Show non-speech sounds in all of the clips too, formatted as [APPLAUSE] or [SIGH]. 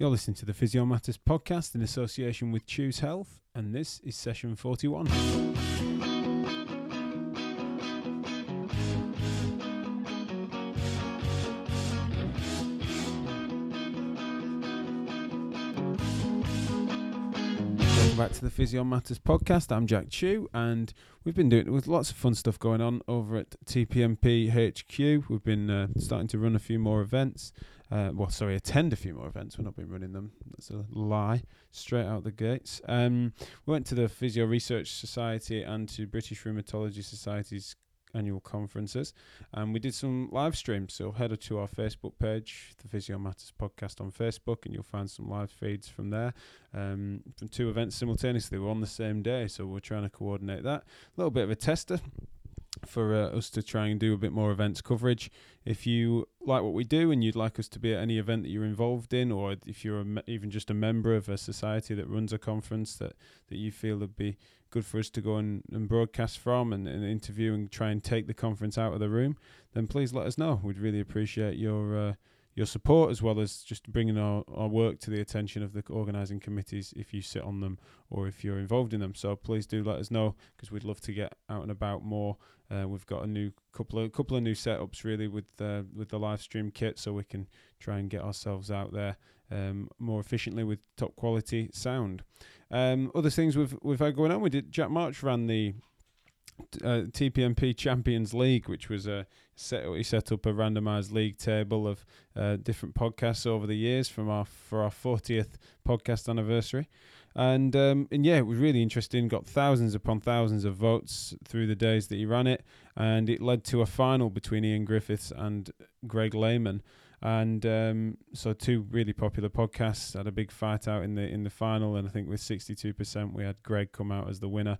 You're listening to the Physio Matters podcast in association with Chews Health, and this is session 41. Welcome back to the Physio Matters podcast. I'm Jack Chew, and we've been doing with lots of fun stuff going on over at TPMP HQ. We've been uh, starting to run a few more events. Uh, well, sorry, attend a few more events. We've not been running them. That's a lie, straight out the gates. Um, we went to the Physio Research Society and to British Rheumatology Society's annual conferences, and we did some live streams. So head to our Facebook page, the Physio Matters podcast on Facebook, and you'll find some live feeds from there. Um, from two events simultaneously, we're on the same day, so we're trying to coordinate that. A little bit of a tester for uh, us to try and do a bit more events coverage. If you like what we do and you'd like us to be at any event that you're involved in, or if you're me- even just a member of a society that runs a conference that, that you feel would be good for us to go and, and broadcast from and, and interview and try and take the conference out of the room, then please let us know. We'd really appreciate your uh, your support as well as just bringing our, our work to the attention of the organising committees if you sit on them or if you're involved in them. So please do let us know because we'd love to get out and about more. Uh, we've got a new couple of couple of new setups really with uh, with the live stream kit, so we can try and get ourselves out there um, more efficiently with top quality sound. Um, other things we've we've had going on. We did Jack March ran the uh, TPMP Champions League, which was a set. He set up a randomized league table of uh, different podcasts over the years from our for our 40th podcast anniversary, and um, and yeah, it was really interesting. Got thousands upon thousands of votes through the days that he ran it, and it led to a final between Ian Griffiths and Greg Lehman. And um, so two really popular podcasts had a big fight out in the in the final, and I think with 62%, we had Greg come out as the winner.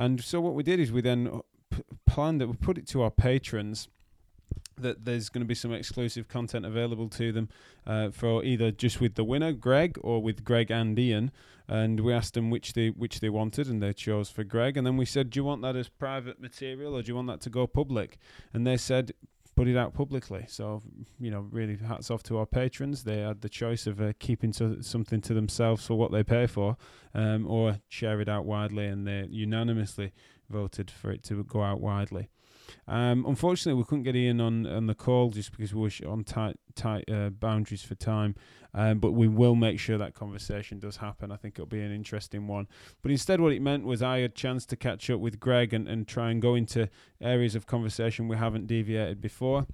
And so what we did is we then p- planned that we put it to our patrons that there's going to be some exclusive content available to them uh, for either just with the winner Greg or with Greg and Ian. And we asked them which they which they wanted and they chose for Greg. And then we said do you want that as private material or do you want that to go public? And they said put it out publicly. So you know really hats off to our patrons. They had the choice of uh, keeping to something to themselves for what they pay for um, or share it out widely and they unanimously voted for it to go out widely um, unfortunately, we couldn't get Ian on, on the call just because we were on tight tight uh, boundaries for time. Um, but we will make sure that conversation does happen. I think it'll be an interesting one. But instead, what it meant was I had a chance to catch up with Greg and, and try and go into areas of conversation we haven't deviated before.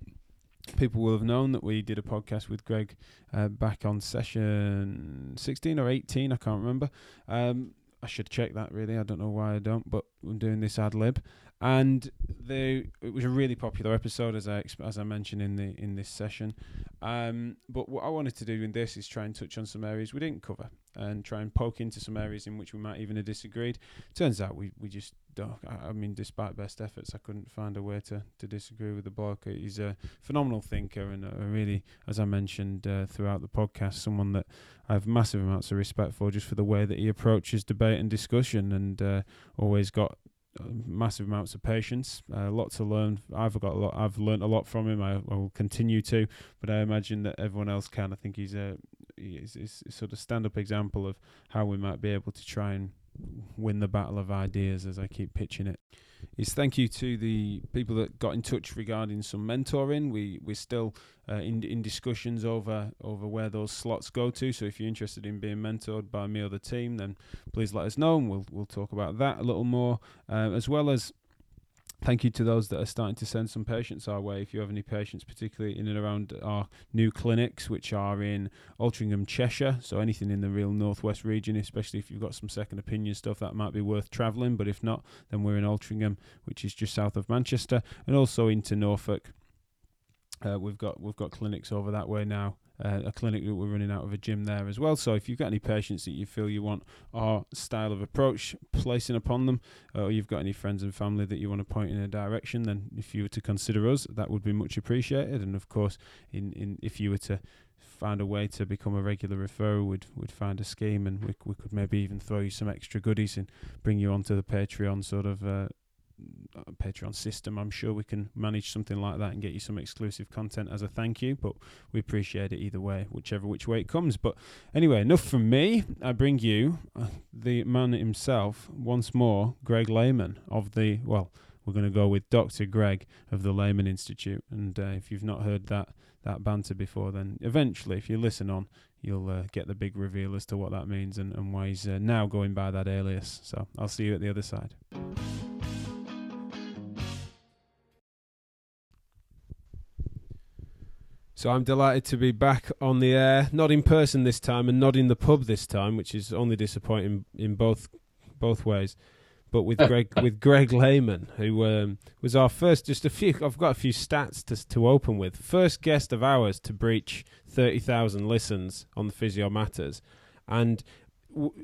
People will have known that we did a podcast with Greg uh, back on session 16 or 18, I can't remember. Um, I should check that really. I don't know why I don't, but I'm doing this ad lib and they it was a really popular episode as I as I mentioned in the in this session. Um, but what I wanted to do in this is try and touch on some areas we didn't cover and try and poke into some areas in which we might even have disagreed. Turns out we, we just don't. I, I mean, despite best efforts, I couldn't find a way to, to disagree with the bloke. He's a phenomenal thinker and a really, as I mentioned uh, throughout the podcast, someone that I have massive amounts of respect for just for the way that he approaches debate and discussion and uh, always got massive amounts of patience, uh, a lot to learn. I've got a lot. I've learned a lot from him. I, I, will continue to, but I imagine that everyone else can. I think he's a he's, he's sort of stand-up example of how we might be able to try and win the battle of ideas, as I keep pitching it is thank you to the people that got in touch regarding some mentoring. We we're still uh, in in discussions over over where those slots go to. So if you're interested in being mentored by me or the team, then please let us know, and we'll we'll talk about that a little more, uh, as well as Thank you to those that are starting to send some patients our way. If you have any patients, particularly in and around our new clinics, which are in Altrincham, Cheshire, so anything in the real northwest region, especially if you've got some second opinion stuff, that might be worth travelling. But if not, then we're in Altrincham, which is just south of Manchester, and also into Norfolk. Uh, we've got we've got clinics over that way now uh, a clinic that we're running out of a gym there as well. So if you've got any patients that you feel you want our style of approach placing upon them, or you've got any friends and family that you want to point in a direction, then if you were to consider us, that would be much appreciated. And of course, in, in if you were to find a way to become a regular referrer, we'd, we'd find a scheme and we, we could maybe even throw you some extra goodies and bring you onto the Patreon sort of uh, uh, Patreon system, I'm sure we can manage something like that and get you some exclusive content as a thank you. But we appreciate it either way, whichever which way it comes. But anyway, enough from me. I bring you uh, the man himself once more, Greg Lehman of the well. We're going to go with Dr. Greg of the Lehman Institute, and uh, if you've not heard that that banter before, then eventually, if you listen on, you'll uh, get the big reveal as to what that means and, and why he's uh, now going by that alias. So I'll see you at the other side. So I'm delighted to be back on the air, not in person this time, and not in the pub this time, which is only disappointing in both both ways but with [LAUGHS] Greg with Greg Lehman, who um, was our first. Just a few. I've got a few stats to to open with. First guest of ours to breach thirty thousand listens on the Physio Matters, and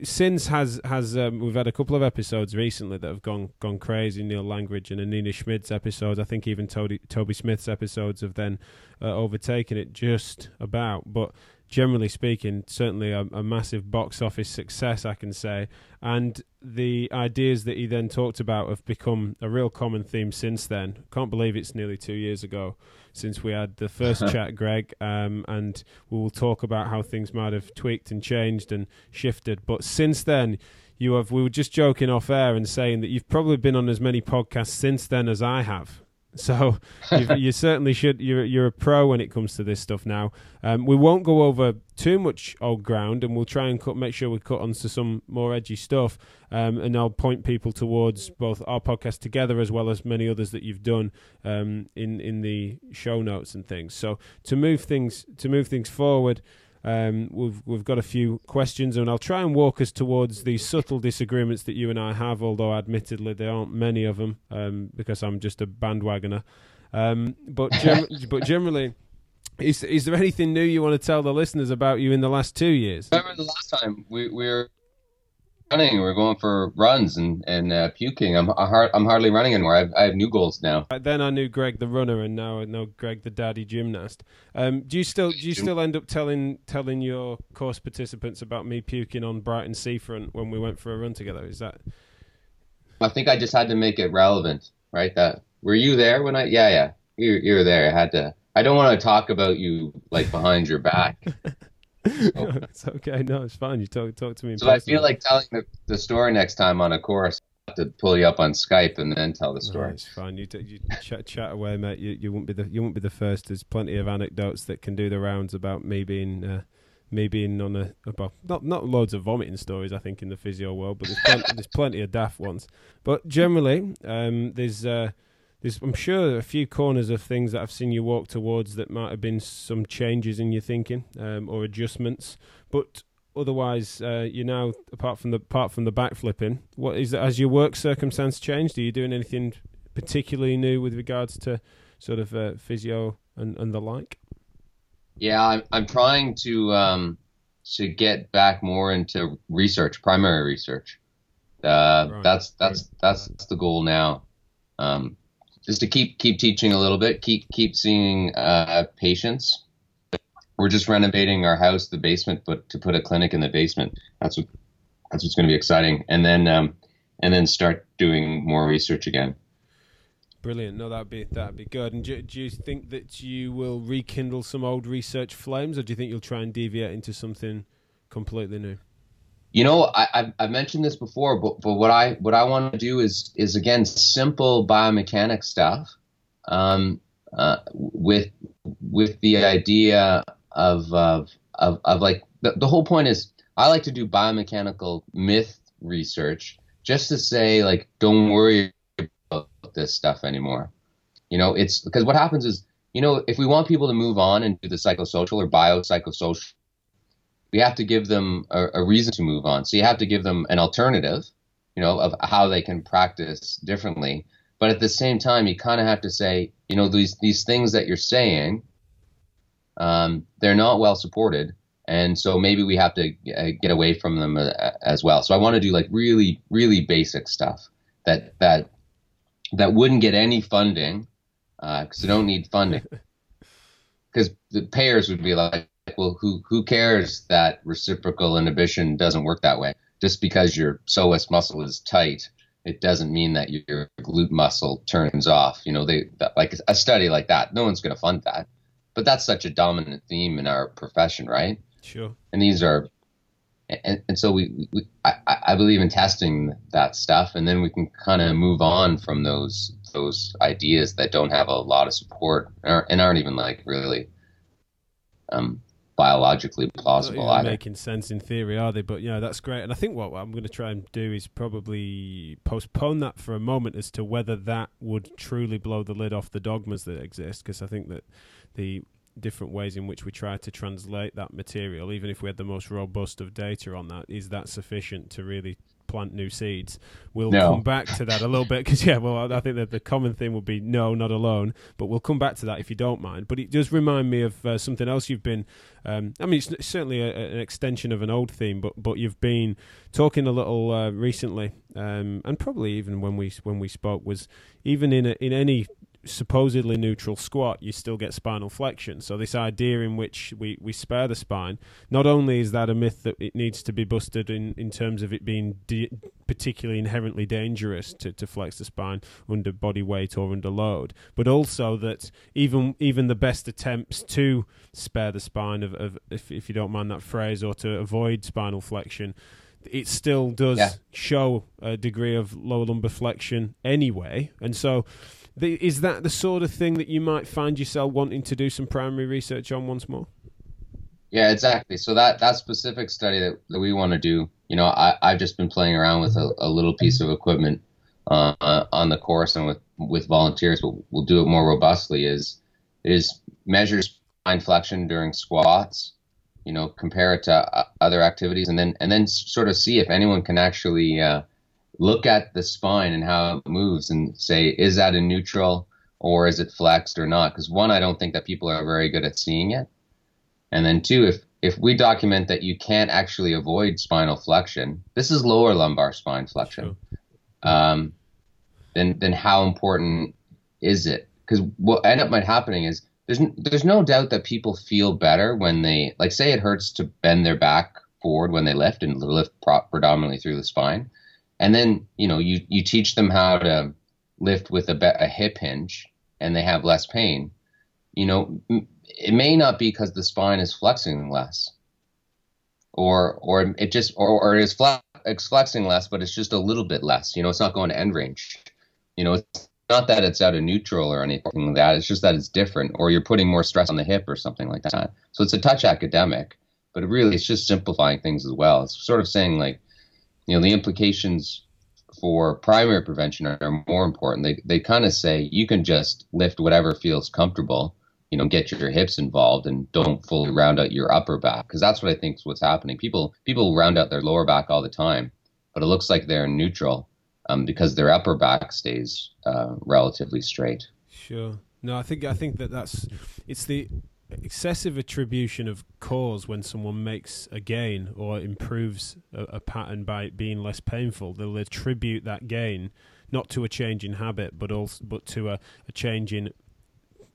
since has has um, we've had a couple of episodes recently that have gone gone crazy. Neil Langridge and Annina Schmid's episodes. I think even Toby, Toby Smith's episodes have then uh, overtaken it just about. But generally speaking, certainly a, a, massive box office success, I can say. And the ideas that he then talked about have become a real common theme since then. Can't believe it's nearly two years ago since we had the first [LAUGHS] chat, Greg. Um, and we will talk about how things might have tweaked and changed and shifted. But since then, you have. We were just joking off air and saying that you've probably been on as many podcasts since then as I have. So [LAUGHS] you certainly should. You're you're a pro when it comes to this stuff now. Um, we won't go over too much old ground, and we'll try and cut, make sure we cut onto some more edgy stuff. Um, and I'll point people towards both our podcast together as well as many others that you've done um, in in the show notes and things. So to move things to move things forward. Um, we've we've got a few questions, and I'll try and walk us towards the subtle disagreements that you and I have. Although, admittedly, there aren't many of them um, because I'm just a bandwagoner. Um, but gem- [LAUGHS] but generally, is is there anything new you want to tell the listeners about you in the last two years? Remember the last time we, we were running. We're going for runs and and uh, puking. I'm I am hardly running anymore. I have, I have new goals now. Then I knew Greg the runner, and now I know Greg the daddy gymnast. Um, do you still do you still end up telling telling your course participants about me puking on Brighton seafront when we went for a run together? Is that? I think I just had to make it relevant, right? That were you there when I? Yeah, yeah, you you were there. I had to. I don't want to talk about you like behind your back. [LAUGHS] [LAUGHS] it's okay. No, it's fine. You talk talk to me. So I feel like telling the, the story next time on a course. to pull you up on Skype and then tell the story. No, it's fine. You, you chat, chat away, mate. You you won't be the you won't be the first. There's plenty of anecdotes that can do the rounds about me being uh, me being on a about not not loads of vomiting stories. I think in the physio world, but there's plenty, [LAUGHS] there's plenty of daft ones. But generally, um, there's. Uh, there's, I'm sure, a few corners of things that I've seen you walk towards that might have been some changes in your thinking um, or adjustments. But otherwise, uh, you now, apart from the apart from the backflipping, what is has your work circumstance changed? Are you doing anything particularly new with regards to sort of uh, physio and, and the like? Yeah, I'm I'm trying to um, to get back more into research, primary research. Uh, right. That's that's that's the goal now. Um, just to keep keep teaching a little bit, keep keep seeing uh, patients. We're just renovating our house, the basement, but to put a clinic in the basement. That's what that's what's going to be exciting, and then um, and then start doing more research again. Brilliant. No, that'd be that'd be good. And do, do, you think that you will rekindle some old research flames, or do you think you'll try and deviate into something completely new? You know, I, I've, I've mentioned this before, but, but what I what I want to do is is again simple biomechanics stuff, um, uh, with with the idea of of of, of like the, the whole point is I like to do biomechanical myth research just to say like don't worry about this stuff anymore. You know, it's because what happens is you know if we want people to move on and do the psychosocial or biopsychosocial we have to give them a, a, reason to move on. So you have to give them an alternative, you know, of how they can practice differently. But at the same time, you kind of have to say, you know, these these things that you're saying, um, they're not well supported, and so maybe we have to uh, get away from them uh, as well. So I want to do like really really basic stuff that that that wouldn't get any funding because uh, they don't need funding [LAUGHS] because the payers would be like well, who who cares that reciprocal inhibition doesn't work that way? Just because your psoas muscle is tight it doesn't mean that your glute muscle turns off. You know, they that, like a study like that, no one's going to fund that. But that's such a dominant theme in our profession, right? Sure. And these are, and, and so we, we I, I believe in testing that stuff, and then we can kind of move on from those those ideas that don't have a lot of support and aren't, and aren't even like really um, biologically plausible not either. making sense in theory, are they? But yeah, that's great. And I think what I'm going to try and do is probably postpone that for a moment as to whether that would truly blow the lid off the dogmas that exist, because I think that the different ways in which we try to translate that material, even if we had the most robust of data on that, is that sufficient to really plant new seeds. We'll No. come back to that a little bit because [LAUGHS] yeah, well, I think that the common thing would be no, not alone. But we'll come back to that if you don't mind. But it does remind me of uh, something else you've been. Um, I mean, it's certainly a- an extension of an old theme, but but you've been talking a little uh, recently, um, and probably even when we when we spoke was even in a, in any supposedly neutral squat, you still get spinal flexion. So this idea in which we, we spare the spine, not only is that a myth that it needs to be busted in, in terms of it being de- particularly inherently dangerous to, to flex the spine under body weight or under load, but also that even even the best attempts to spare the spine of, of if, if you don't mind that phrase or to avoid spinal flexion it still does Yeah. show a degree of lower lumbar flexion anyway. And so, the, is that the sort of thing that you might find yourself wanting to do some primary research on once more? Yeah, exactly. So that that specific study that, that we want to do, you know, I I've just been playing around with a, a little piece of equipment uh, on the course and with with volunteers, but we'll do it more robustly. Is is measure spine flexion during squats, you know, compare it to uh, other activities, and then and then sort of see if anyone can actually uh, look at the spine and how it moves and say, is that a neutral or is it flexed or not? Because one, I don't think that people are very good at seeing it. And then two, if if we document that you can't actually avoid spinal flexion, this is lower lumbar spine flexion. Um, then then how important is it? Because what end up might happening is there's there's no doubt that people feel better when they like say it hurts to bend their back forward when they lift and lift predominantly through the spine, and then you know you you teach them how to lift with a, a hip hinge and they have less pain. You know, it may not be because the spine is flexing less, or or it just or, or it is flex, it's flexing less, but it's just a little bit less. You know, it's not going to end range. You know, it's not that it's out of neutral or anything like that. It's just that it's different, or you're putting more stress on the hip or something like that. So it's a touch academic, but really it's just simplifying things as well. It's sort of saying like, you know, the implications for primary prevention are, more important. They they kind of say you can just lift whatever feels comfortable. You know, get your hips involved and don't fully round out your upper back because that's what I think is what's happening. People people round out their lower back all the time, but it looks like they're neutral um, because their upper back stays uh, relatively straight. Sure. No, I think I think that that's it's the excessive attribution of cause when someone makes a gain or improves a, a pattern by it being less painful. They'll attribute that gain not to a change in habit, but also but to a, a change in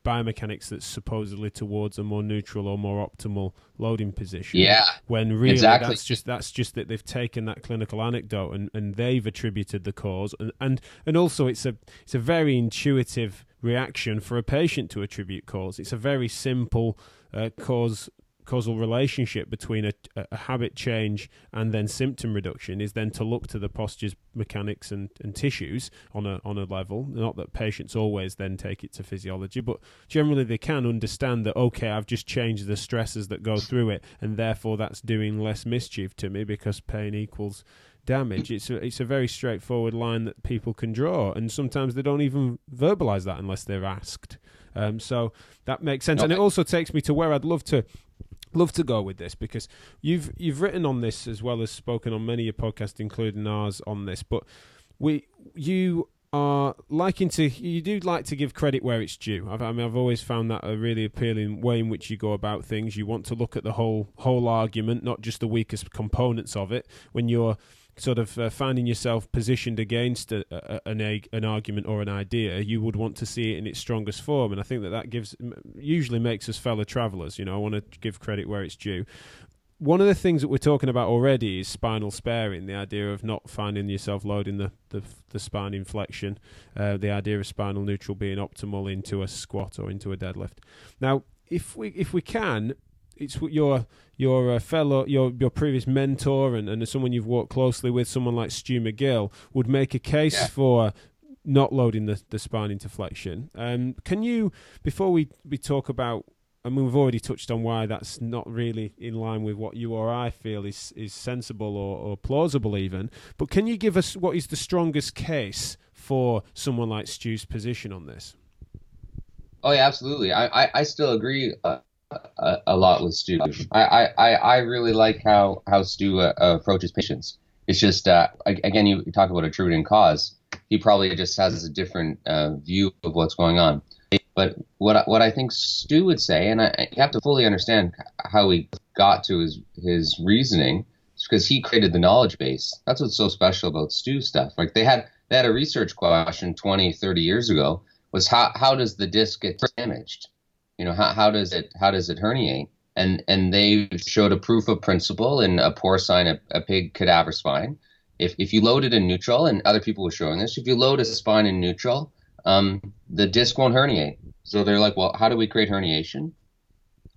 biomechanics that's supposedly towards a more neutral or more optimal loading position. Yeah, when really exactly. that's just that's just that they've taken that clinical anecdote and, and they've attributed the cause and, and and also it's a it's a very intuitive reaction for a patient to attribute cause it's a very simple uh, cause causal relationship between a, a habit change and then symptom reduction is then to look to the posture's mechanics and, and tissues on a on a level. Not that patients always then take it to physiology, but generally they can understand that okay, I've just changed the stresses that go through it, and therefore that's doing less mischief to me because pain equals damage. It's a, it's a very straightforward line that people can draw, and sometimes they don't even verbalize that unless they're asked. Um, so that makes sense, and it also takes me to where I'd love to love to go with this because you've you've written on this as well as spoken on many of your podcasts, including ours, on this. But we you are liking to you do like to give credit where it's due. I've, I mean, I've always found that a really appealing way in which you go about things. You want to look at the whole whole argument, not just the weakest components of it. When you're sort of uh, finding yourself positioned against a, a, an an argument or an idea, you would want to see it in its strongest form. And I think that that gives usually makes us fellow travellers. You know, I want to give credit where it's due. one of the things that we're talking about already is spinal sparing, the idea of not finding yourself loading the, the, the spine in flexion, uh, the idea of spinal neutral being optimal into a squat or into a deadlift. Now, if we if we can, it's your your uh, fellow your your previous mentor and, and someone you've worked closely with, someone like Stu McGill, would make a case yeah. for not loading the, the spine into flexion. Um, can you, before we, we talk about I mean, we've already touched on why that's not really in line with what you or I feel is is sensible or, or plausible, even. But can you give us what is the strongest case for someone like Stu's position on this? Oh yeah, absolutely. I I, I still agree uh, a, lot with Stu. I, I I really like how how Stu uh, approaches patients. It's just uh, again, you talk about a in cause. He probably just has a different uh, view of what's going on. But what what I think Stu would say, and I, you have to fully understand how he got to his his reasoning, because he created the knowledge base. That's what's so special about Stu stuff. Like they had they had a research question 20, 30 years ago was how how does the disc get damaged? You know, how, how does it how does it herniate? And and they showed a proof of principle in a porcine, a, a pig cadaver spine. If if you load it in neutral, and other people were showing this, if you load a spine in neutral, um, the disc won't herniate. So they're like, well, how do we create herniation?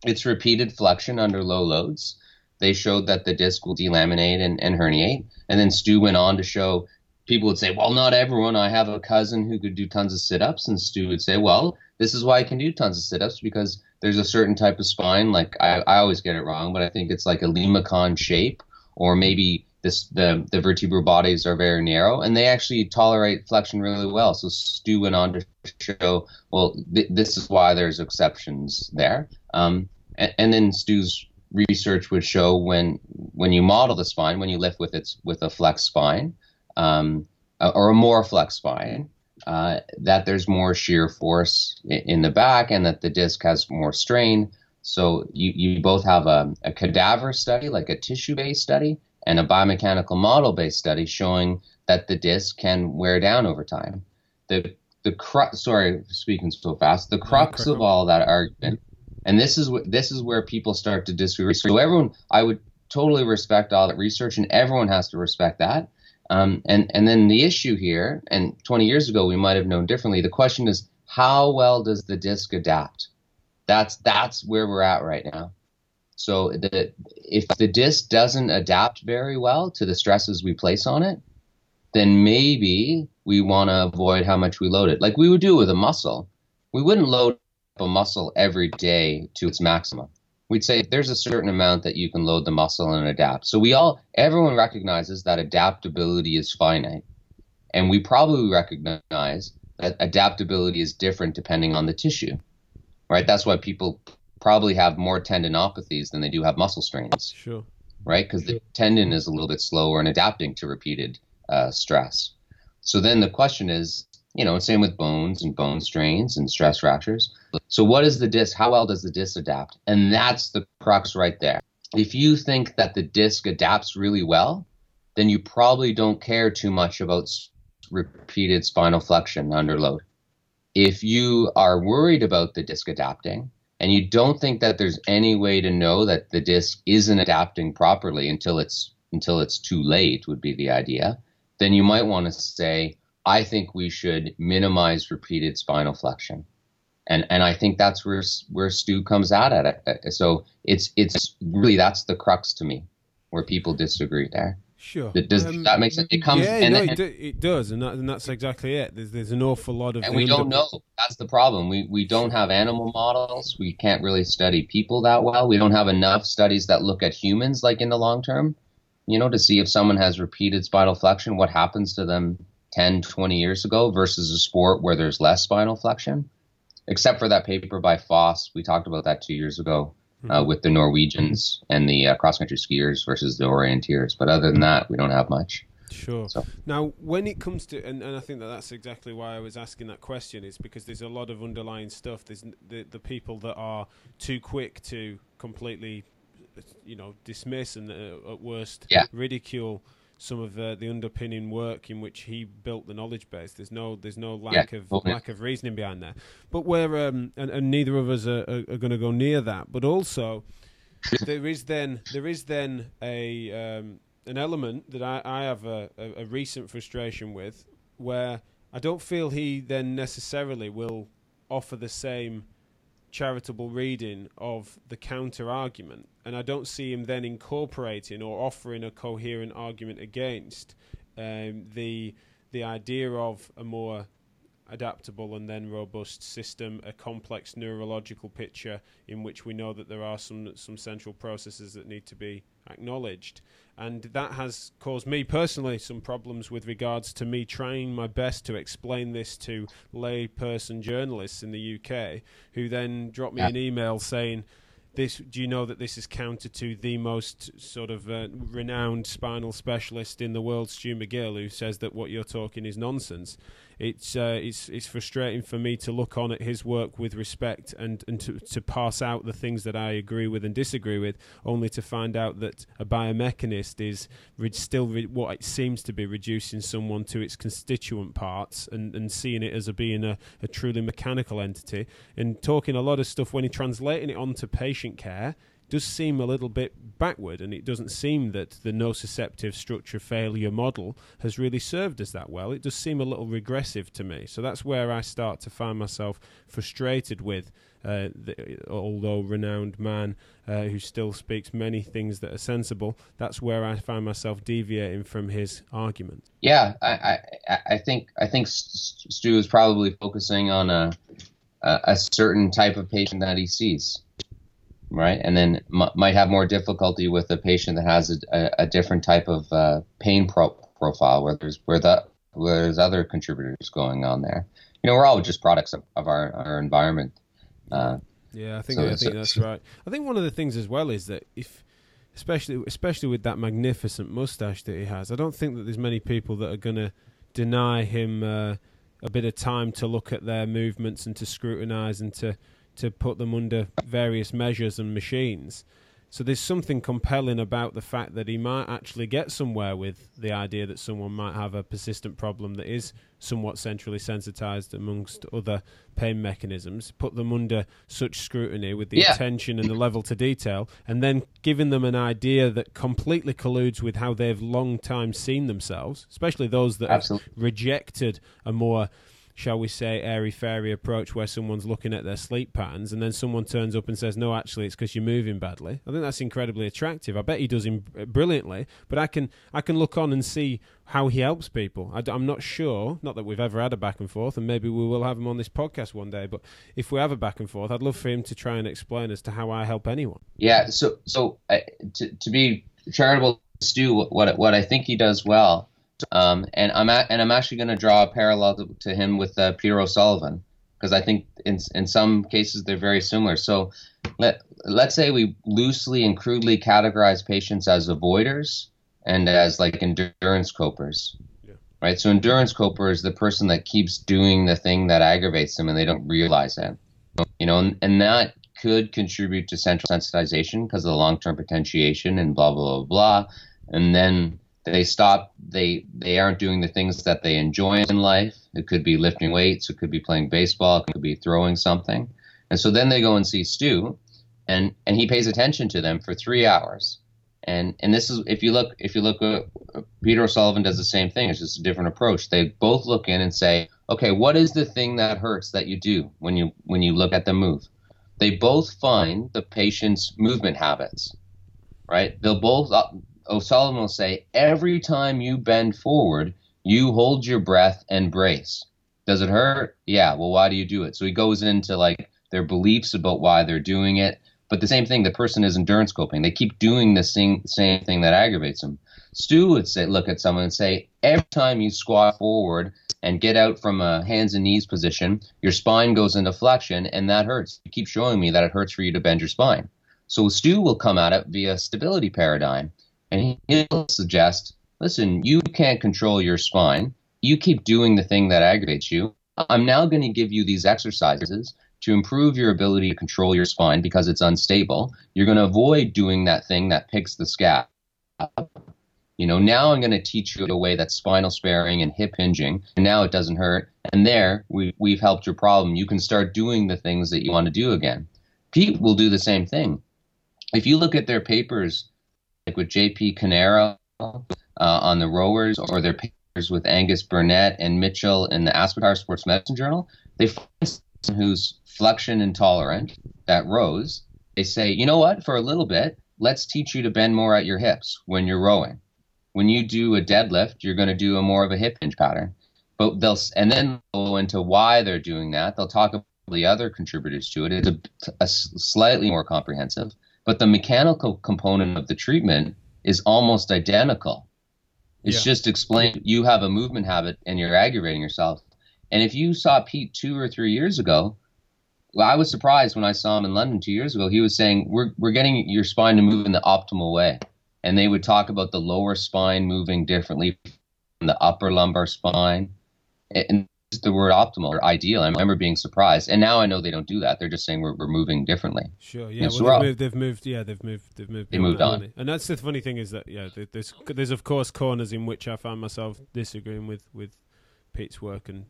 It's repeated flexion under low loads. They showed that the disc will delaminate and, and herniate. And then Stu went on to show people would say, well, not everyone. I have a cousin who could do tons of sit ups. And Stu would say, well, this is why I can do tons of sit ups because there's a certain type of spine. Like I, I always get it wrong, but I think it's like a limacon shape or maybe this the the vertebral bodies are very narrow and they actually tolerate flexion really well. So Stu went on to show well th- this is why there's exceptions there. Um, and, and, then Stu's research would show when when you model the spine when you lift with its with a flex spine um, or a more flex spine. Uh, that there's more shear force in, the back and that the disc has more strain. So you, you both have a, a cadaver study, like a tissue based study, and a biomechanical model based study showing that the disc can wear down over time. The the cru- sorry speaking so fast the crux of all that argument and this is what this is where people start to disagree so everyone i would totally respect all that research and everyone has to respect that um, and and then the issue here and 20 years ago we might have known differently the question is how well does the disc adapt that's that's where we're at right now so the, if the disc doesn't adapt very well to the stresses we place on it, then maybe we want to avoid how much we load it. Like we would do with a muscle. We wouldn't load a muscle every day to its maximum. We'd say there's a certain amount that you can load the muscle and adapt. So we all, everyone recognizes that adaptability is finite. And we probably recognize that adaptability is different depending on the tissue, right? That's why people probably have more tendinopathies than they do have muscle strains. Sure. Right? Because the tendon is a little bit slower in adapting to repeated uh, stress. So then the question is, you know, same with bones and bone strains and stress fractures. So what is the disc? How well does the disc adapt? And that's the crux right there. If you think that the disc adapts really well, then you probably don't care too much about repeated spinal flexion under load. If you are worried about the disc adapting, and you don't think that there's any way to know that the disc isn't adapting properly until it's until it's too late would be the idea then you might want to say i think we should minimize repeated spinal flexion and and i think that's where where stu comes out at it so it's it's really that's the crux to me where people disagree there Sure. Does um, that make sense? It comes. Yeah, and, no, it, it, does, and, that, and that's exactly it. There's there's an awful lot of. And we don't know. That's the problem. We we don't have animal models. We can't really study people that well. We don't have enough studies that look at humans like in the long term. You know, to see if someone has repeated spinal flexion, what happens to them 10, 20 years ago versus a sport where there's less spinal flexion. Except for that paper by Foss, we talked about that two years ago uh, with the Norwegians and the uh, cross country skiers versus the orienteers. But other than that, we don't have much. Sure. So. Now, when it comes to, and, and I think that that's exactly why I was asking that question, is because there's a lot of underlying stuff. There's the, the people that are too quick to completely, you know, dismiss and uh, at worst yeah. ridicule some of uh, the underpinning work in which he built the knowledge base. There's no there's no lack yeah, of okay. lack of reasoning behind that. But where um, and, and neither of us are, are, are going to go near that. But also, [LAUGHS] there is then there is then a um, an element that I, I have a, a, a recent frustration with, where I don't feel he then necessarily will offer the same charitable reading of the counter argument, and I don't see him then incorporating or offering a coherent argument against um, the the idea of a more adaptable and then robust system, a complex neurological picture in which we know that there are some some central processes that need to be acknowledged. And that has caused me personally some problems with regards to me trying my best to explain this to layperson journalists in the UK who then drop me yeah. an email saying this do you know that this is counter to the most sort of uh, renowned spinal specialist in the world Stu McGill who says that what you're talking is nonsense it's uh, it's it's frustrating for me to look on at his work with respect and and to to pass out the things that I agree with and disagree with, only to find out that a biomechanist is re- still re- what it seems to be reducing someone to its constituent parts and, and seeing it as a being a, a truly mechanical entity. And talking a lot of stuff when he translating it onto patient care does seem a little bit backward, and it doesn't seem that the nociceptive structure failure model has really served us that well. It does seem a little regressive to me. So that's where I start to find myself frustrated with. Uh, the, although renowned man uh, who still speaks many things that are sensible, that's where I find myself deviating from his argument. Yeah, I, I, I think I think Stu is probably focusing on a a certain type of patient that he sees right? And then m- might have more difficulty with a patient that has a, a, a different type of uh, pain pro- profile, where there's where the where there's other contributors going on there. You know, we're all just products of, of our, our environment. Uh, yeah, I think so, I think so, that's [LAUGHS] right. I think one of the things as well is that if especially especially with that magnificent mustache that he has, I don't think that there's many people that are going to deny him uh, a bit of time to look at their movements and to scrutinize and to to put them under various measures and machines. So there's something compelling about the fact that he might actually get somewhere with the idea that someone might have a persistent problem that is somewhat centrally sensitized amongst other pain mechanisms, put them under such scrutiny with the yeah. attention and the level to detail, and then giving them an idea that completely colludes with how they've long time seen themselves, especially those that Absolutely. have rejected a more shall we say, airy fairy approach where someone's looking at their sleep patterns and then someone turns up and says, no, actually, it's because you're moving badly. I think that's incredibly attractive. I bet he does him brilliantly, but I can I can look on and see how he helps people. I, am not sure, not that we've ever had a back and forth, and maybe we will have him on this podcast one day. But if we have a back and forth, I'd love for him to try and explain as to how I help anyone. Yeah. So so uh, to to be charitable, Stu, what what I think he does well um, and I'm at, and I'm actually going to draw a parallel to, to him with uh, Peter O'Sullivan because I think in in some cases they're very similar. So let let's say we loosely and crudely categorize patients as avoiders and as like endurance copers. Yeah. Right. So endurance coper is the person that keeps doing the thing that aggravates them and they don't realize it. You know, and, and that could contribute to central sensitization because of the long-term potentiation and blah blah blah blah. And then they stop they they aren't doing the things that they enjoy in life. It could be lifting weights it could be playing baseball it could be throwing something. And so then they go and see stu and and he pays attention to them for three hours. And and this is if you look if you look uh, peter o'sullivan does the same thing. It's just a different approach. They both look in and say okay what is the thing that hurts that you do when you when you look at the move? They both find the patient's movement habits right? They'll both uh, O'Sullivan will say, every time you bend forward, you hold your breath and brace. Does it hurt? Yeah. Well, why do you do it? So he goes into like their beliefs about why they're doing it. But the same thing, the person is endurance coping. They keep doing the same, same thing that aggravates them. Stu would say, look at someone and say, every time you squat forward and get out from a hands and knees position, your spine goes into flexion and that hurts. You keep showing me that it hurts for you to bend your spine. So Stu will come at it via stability paradigm. And he'll suggest, listen, you can't control your spine. You keep doing the thing that aggravates you. I'm now going to give you these exercises to improve your ability to control your spine because it's unstable. You're going to avoid doing that thing that picks the scab. You know, now I'm going to teach you a way that's spinal sparing and hip hinging, and now it doesn't hurt. And there, we, we've helped your problem. You can start doing the things that you want to do again. Pete will do the same thing if you look at their papers, like with J.P. Caneiro uh, on the rowers, or their papers with Angus Burnett and Mitchell in the Aspetar Sports Medicine Journal, they find someone who's flexion intolerant that rows. They say, you know what, for a little bit, let's teach you to bend more at your hips when you're rowing. When you do a deadlift, you're going to do a more of a hip hinge pattern. But they'll and then go into why they're doing that. They'll talk about the other contributors to it. It's a, a slightly more comprehensive, but the mechanical component of the treatment is almost identical. It's yeah. just explained you have a movement habit and you're aggravating yourself. And if you saw Pete two or three years ago, well, I was surprised when I saw him in London two years ago. He was saying, "We're we're getting your spine to move in the optimal way," and they would talk about the lower spine moving differently from the upper lumbar spine, and the word optimal or ideal. I remember being surprised, and now I know they don't do that. They're just saying we're, we're moving differently. Sure, yeah. well, they've, moved, they've, moved, Yeah, they've moved. They've moved. They moved on. Money. And that's the funny thing is that yeah, there's there's of course corners in which I find myself disagreeing with with Pete's work, and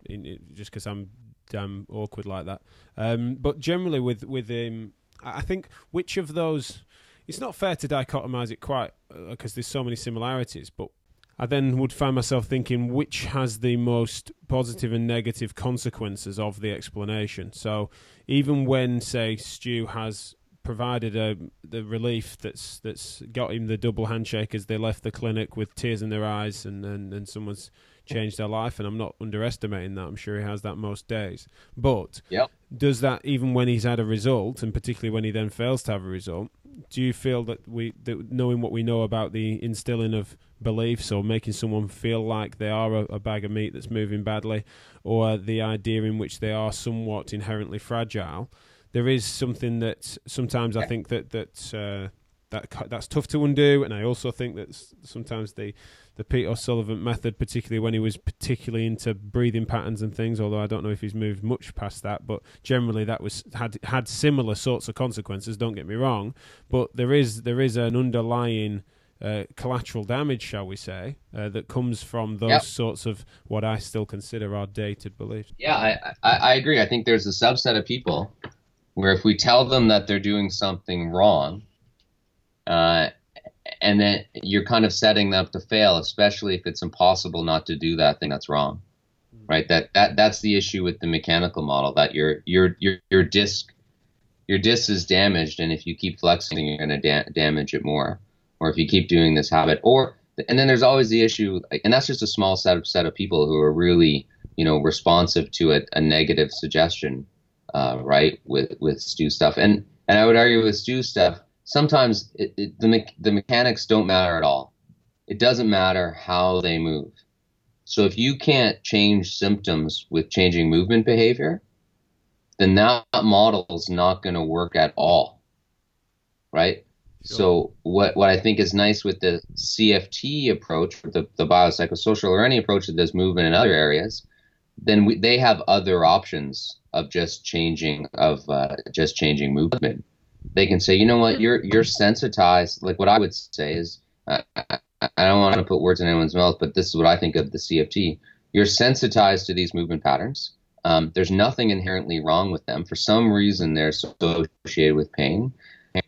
just because I'm damn awkward like that. Um, but generally, with with him, I think which of those. It's not fair to dichotomize it quite because uh, there's so many similarities, but I then would find myself thinking which has the most positive and negative consequences of the explanation. So even when, say, Stu has provided a, the relief that's that's got him the double handshake as they left the clinic with tears in their eyes and, and, and someone's changed their life and I'm not underestimating that. I'm sure he has that most days. But yep. does that even when he's had a result and particularly when he then fails to have a result do you feel that we that knowing what we know about the instilling of beliefs or making someone feel like they are a, a, bag of meat that's moving badly or the idea in which they are somewhat inherently fragile there is something that sometimes I think that that uh, that that's tough to undo and I also think that sometimes the the Pete O'Sullivan method, particularly when he was particularly into breathing patterns and things. Although I don't know if he's moved much past that, but generally that was had had similar sorts of consequences. Don't get me wrong, but there is there is an underlying uh, collateral damage, shall we say, uh, that comes from those yep. sorts of what I still consider our dated beliefs. Yeah, I, I, I agree. I think there's a subset of people where if we tell them that they're doing something wrong, uh, and then you're kind of setting them up to fail, especially if it's impossible not to do that thing that's wrong, right? That that that's the issue with the mechanical model that your your your your disc your disc is damaged, and if you keep flexing, you're going to da- damage it more, or if you keep doing this habit, or and then there's always the issue, and that's just a small set of set of people who are really you know responsive to a, a negative suggestion, uh, right? With with Stu stuff, and and I would argue with Stu stuff sometimes it, it, the, me- the mechanics don't matter at all. It doesn't matter how they move. So if you can't change symptoms with changing movement behavior, then that model is not going to work at all. Right? Sure. So what what I think is nice with the CFT approach, the, the biopsychosocial or any approach that does movement in other areas, then we, they have other options of just changing of uh, just changing movement they can say, you know what, you're you're sensitized. Like what I would say is, I, I, I don't want to put words in anyone's mouth, but this is what I think of the CFT. You're sensitized to these movement patterns. Um, there's nothing inherently wrong with them. For some reason, they're associated with pain.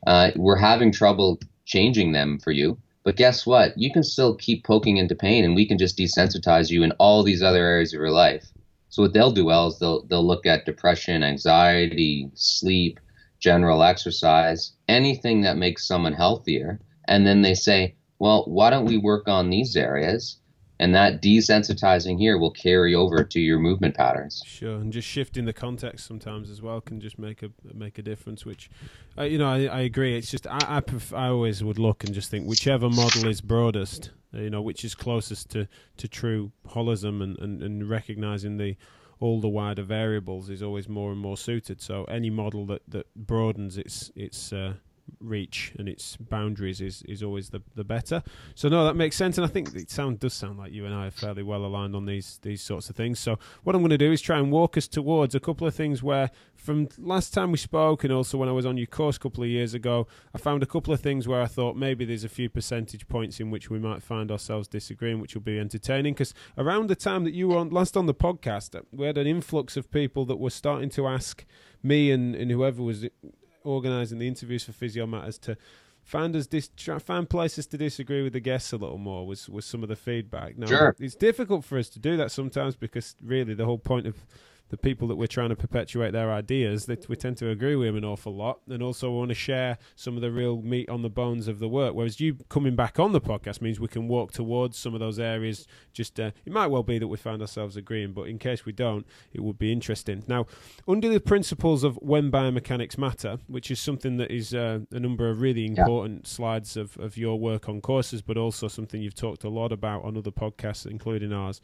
Uh, we're having trouble changing them for you. But guess what? You can still keep poking into pain, and we can just desensitize you in all these other areas of your life. So what they'll do well is they'll they'll look at depression, anxiety, sleep, general exercise, anything that makes someone healthier. And then they say, well, why don't we work on these areas? And that desensitizing here will carry over to your movement patterns. Sure, and just shifting the context sometimes as well can just make a make a difference. Which, uh, you know, I, I, agree. It's just I I, pref- I always would look and just think whichever model is broadest, you know, which is closest to, to true holism and, and, and recognizing the all the wider variables is always more and more suited. So any model that, that broadens its its uh, reach and its boundaries is, is always the, the better. So no, that makes sense, and I think it sound does sound like you and I are fairly well aligned on these these sorts of things. So what I'm going to do is try and walk us towards a couple of things where, from last time we spoke, and also when I was on your course a couple of years ago, I found a couple of things where I thought maybe there's a few percentage points in which we might find ourselves disagreeing, which will be entertaining. Because around the time that you were on, last on the podcast, we had an influx of people that were starting to ask me and, and whoever was organising the interviews for Physio Matters to find us dis- find places to disagree with the guests a little more was was some of the feedback. Now, Sure. it's difficult for us to do that sometimes because really the whole point of the people that we're trying to perpetuate their ideas that we tend to agree with them an awful lot and also want to share some of the real meat on the bones of the work whereas you coming back on the podcast means we can walk towards some of those areas just uh, it might well be that we find ourselves agreeing but in case we don't it would be interesting now under the principles of when biomechanics matter which is something that is uh, a number of really important yeah. slides of, of your work on courses but also something you've talked a lot about on other podcasts including ours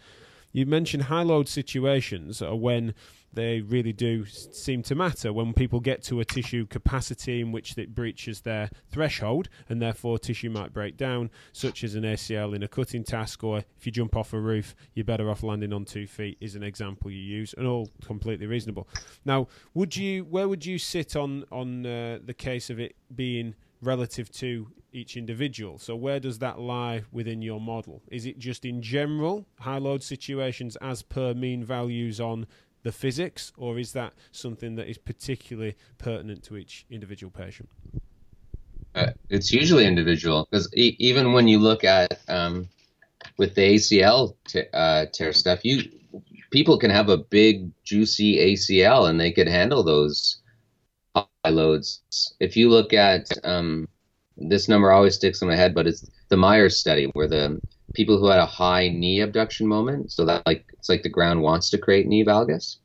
you mentioned high load situations are when they really do seem to matter when people get to a tissue capacity in which it breaches their threshold and therefore tissue might break down, such as an ACL in a cutting task, or if you jump off a roof, you're better off landing on two feet, is an example you use, and all completely reasonable. Now, would you, where would you sit on on uh, the case of it being relative to each individual. So where does that lie within your model? Is it just in general high load situations as per mean values on the physics, or is that something that is particularly pertinent to each individual patient? Uh, it's usually individual because e- even when you look at um, with the ACL t- uh, tear stuff, you people can have a big juicy ACL and they could handle those loads. If you look at um, this number always sticks in my head, but it's the Myers study where the people who had a high knee abduction moment, so that like it's like the ground wants to create knee valgus.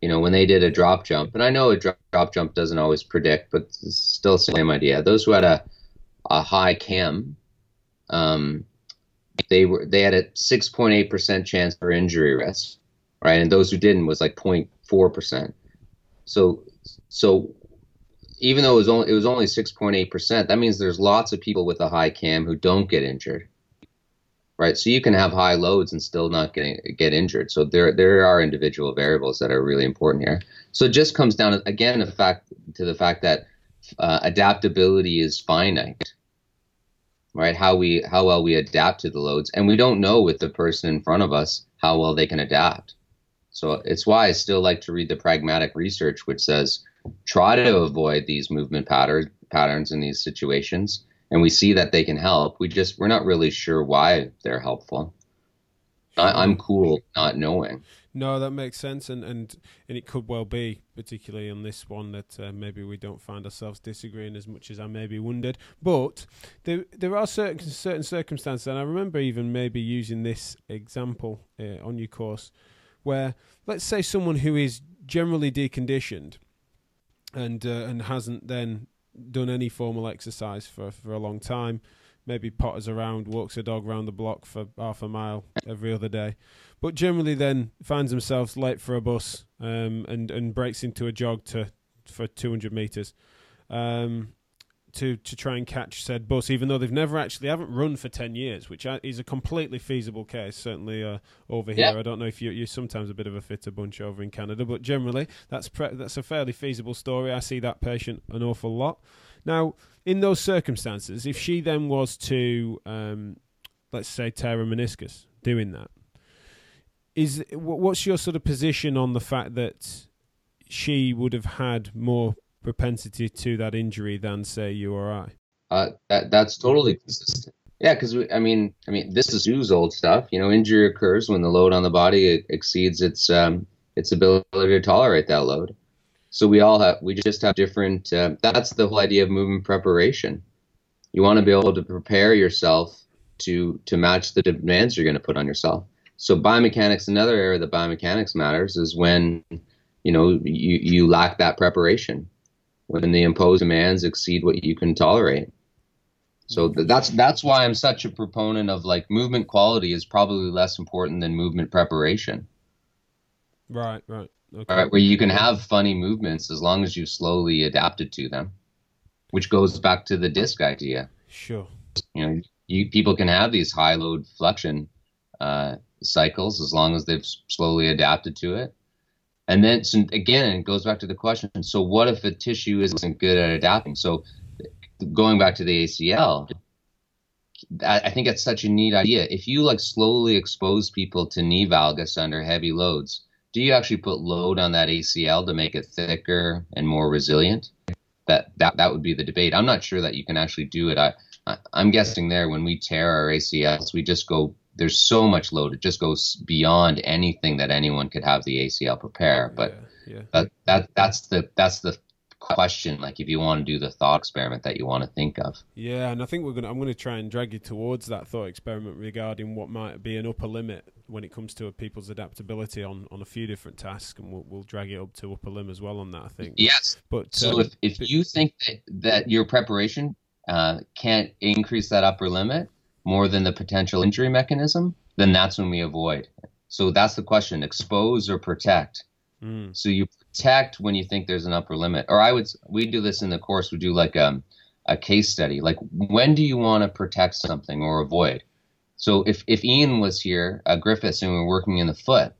You know, when they did a drop jump, and I know a drop, drop jump doesn't always predict, but it's still the same idea. Those who had a a high KAM, um, they were they had a 6.8 percent chance for injury risk, right? And those who didn't was like 0.4 percent. So so even though it was only it was only 6.8 percent, that means there's lots of people with a high KAM who don't get injured, right? So you can have high loads and still not getting get injured. So there there are individual variables that are really important here. So it just comes down again the fact to the fact that uh, adaptability is finite, right? How we how well we adapt to the loads, and we don't know with the person in front of us how well they can adapt. So it's why I still like to read the pragmatic research, which says try to avoid these movement pattern, patterns in these situations and we see that they can help. We just we're not really sure why they're helpful. I, am cool not knowing. No that makes sense and, and and it could well be particularly on this one that uh, maybe we don't find ourselves disagreeing as much as i maybe wondered but there there are certain certain circumstances and i remember even maybe using this example uh, on your course where let's say someone who is generally deconditioned and uh, and hasn't then done any formal exercise for for a long time. Maybe potters around, walks a dog around the block for half a mile every other day, but generally then finds themselves late for a bus um, and and breaks into a jog to for 200 meters. Um, to to try and catch said bus, even though they've never actually haven't run for ten years, which is a completely feasible case. Certainly uh, over here, I don't know if you you're sometimes a bit of a fitter bunch over in Canada, but generally that's pre- that's a fairly feasible story. I see that patient an awful lot. Now, in those circumstances, if she then was to um, let's say tear a meniscus, doing that, is what's your sort of position on the fact that she would have had more propensity to that injury than say you or I. Uh, that that's totally consistent. Yeah, because I mean, I mean, this is use old stuff. You know, injury occurs when the load on the body exceeds its um, its ability to tolerate that load. So we all have, we just have different. Uh, that's the whole idea of movement preparation. You want to be able to prepare yourself to to match the demands you're going to put on yourself. So biomechanics, another area that biomechanics matters is when you know you you lack that preparation when the imposed demands exceed what you can tolerate. So that's that's why I'm such a proponent of like movement quality is probably less important than movement preparation. Right, right. Okay. Right, where you can have funny movements as long as you slowly adapted to them, which goes back to the disc idea. Sure. You know, you people can have these high load flexion uh, cycles as long as they've slowly adapted to it. And then so again, it goes back to the question. So what if a tissue isn't good at adapting? So going back to the ACL, I think it's such a neat idea. If you like slowly expose people to knee valgus under heavy loads, do you actually put load on that ACL to make it thicker and more resilient? that that that would be the debate. I'm not sure that you can actually do it. I, I I'm guessing there when we tear our ACLs, we just go. There's so much load; it just goes beyond anything that anyone could have the ACL prepare. But yeah, yeah. that that that's the that's the question like if you want to do the thought experiment that you want to think of yeah and i think we're gonna i'm gonna try and drag you towards that thought experiment regarding what might be an upper limit when it comes to a people's adaptability on on a few different tasks and we'll, we'll drag it up to upper limb as well on that i think yes but so um, if, if you think that, that your preparation uh, can't increase that upper limit more than the potential injury mechanism then that's when we avoid so that's the question expose or protect mm. so you protect when you think there's an upper limit. Or I would we do this in the course. We do like a a case study. Like when do you want to protect something or avoid? So if if Ian was here, uh, Griffiths, and we are working in the foot,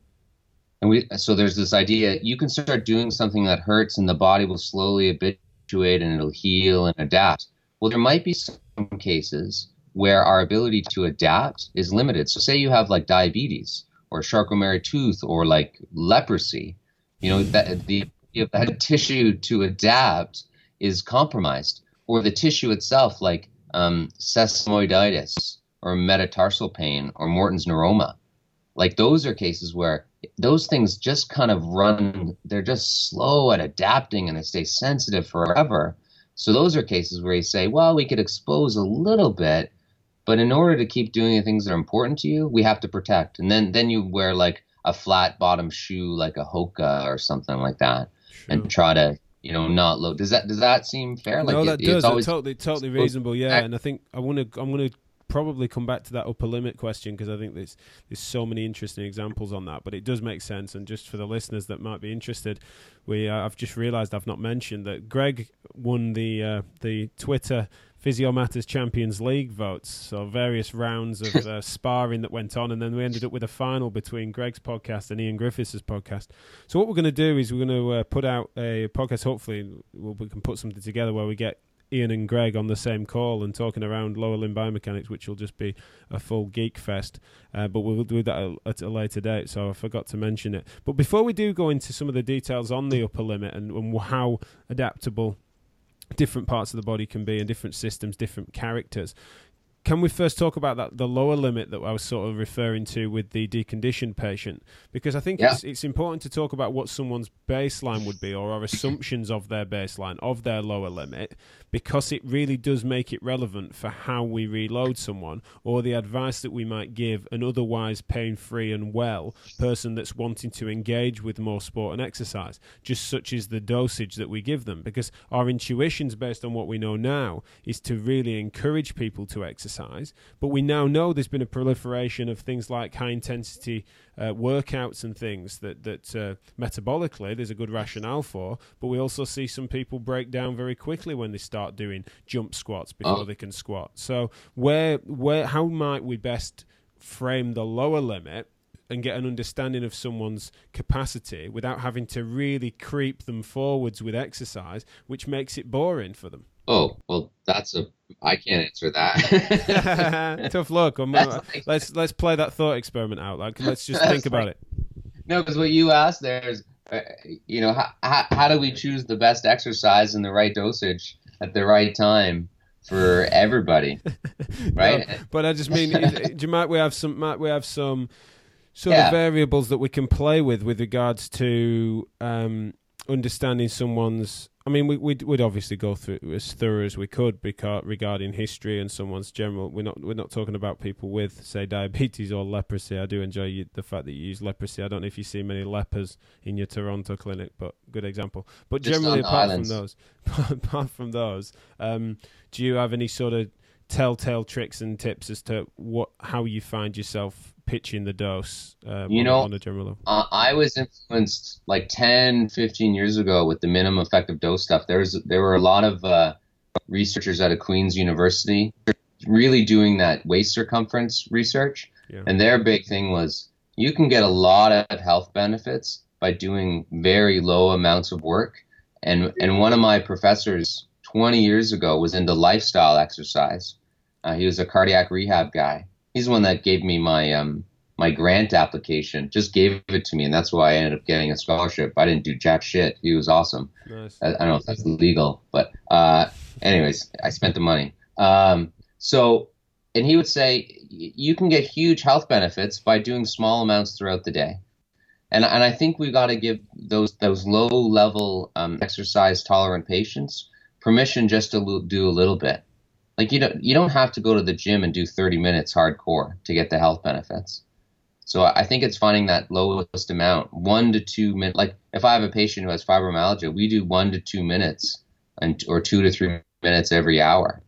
and we so there's this idea you can start doing something that hurts, and the body will slowly habituate and it'll heal and adapt. Well, there might be some cases where our ability to adapt is limited. So say you have like diabetes or Charcot-Marie tooth or like leprosy you know that the that tissue to adapt is compromised, or the tissue itself, like um, sesamoiditis or metatarsal pain or Morton's neuroma, like those are cases where those things just kind of run. They're just slow at adapting and they stay sensitive forever. So those are cases where you say, well, we could expose a little bit, but in order to keep doing the things that are important to you, we have to protect. And then then you wear like a flat bottom shoe like a Hoka or something like that, and try to you know not look. Does that does that seem fair? Like no, that it, does. Always, totally totally reasonable. Yeah, and I think I want to I'm going to probably come back to that upper limit question because I think there's there's so many interesting examples on that. But it does make sense. And just for the listeners that might be interested, we uh, I've just realised I've not mentioned that Greg won the uh, the Twitter Physio Matters Champions League votes. So various rounds of [LAUGHS] uh, sparring that went on, and then we ended up with a final between Greg's podcast and Ian Griffiths' podcast. So what we're going to do is we're going to uh, put out a podcast. Hopefully, we'll, we can put something together where we get Ian and Greg on the same call and talking around lower limb biomechanics, which will just be a full geek fest. Uh, but we'll do that at a later date, so I forgot to mention it. But before we do go into some of the details on the upper limit and, and how adaptable different parts of the body can be and different systems, different characters. Can we first talk about that the lower limit that I was sort of referring to with the deconditioned patient? Because I think yeah. it's, it's important to talk about what someone's baseline would be or our assumptions of their baseline, of their lower limit, because it really does make it relevant for how we reload someone or the advice that we might give an otherwise pain free and well person that's wanting to engage with more sport and exercise, just such as the dosage that we give them. Because our intuitions, based on what we know now, is to really encourage people to exercise. But we now know there's been a proliferation of things like high intensity uh, workouts and things that that uh, metabolically there's a good rationale for, but we also see some people break down very quickly when they start doing jump squats before oh. they can squat. So where where how might we best frame the lower limit and get an understanding of someone's capacity without having to really creep them forwards with exercise, which makes it boring for them. Oh well, that's a I can't answer that. [LAUGHS] [LAUGHS] Tough luck. Uh, let's let's play that thought experiment out. Like, let's just think about it. No, because what you asked there is, uh, you know, how, how how do we choose the best exercise and the right dosage at the right time for everybody, [LAUGHS] right? no, but I just mean, you might we have some might we have some sort yeah. of variables that we can play with with regards to um, understanding someone's I mean, we, we'd, we'd obviously go through as thorough as we could because regarding history and someone's general. We're not we're not talking about people with say diabetes or leprosy. I do enjoy you, the fact that you use leprosy. I don't know if you see many lepers in your Toronto clinic, but good example. But Just generally, apart from those, [LAUGHS] apart from those, um, do you have any sort of telltale tricks and tips as to what how you find yourself pitching the dose uh, you know on a general level? Uh, i was influenced like 10 15 years ago with the minimum effective dose stuff there's there were a lot of uh, researchers out of queen's university really doing that waist circumference research yeah. and their big thing was you can get a lot of health benefits by doing very low amounts of work and and one of my professors 20 years ago was into lifestyle exercise uh, he was a cardiac rehab guy. He's the one that gave me my um, my grant application, just gave it to me, and that's why I ended up getting a scholarship. I didn't do jack shit. He was awesome. Nice. I, I, don't know if that's legal, but uh, anyways, I spent the money. Um, so, and he would say you can get huge health benefits by doing small amounts throughout the day. And, and I think we've got to give those those low level um, exercise tolerant patients permission just to do a little bit. Like you don't you don't have to go to the gym and do 30 minutes hardcore to get the health benefits. So I think it's finding that lowest amount, one to two minutes. Like if I have a patient who has fibromyalgia, we do one to two minutes, and or two to three minutes every hour.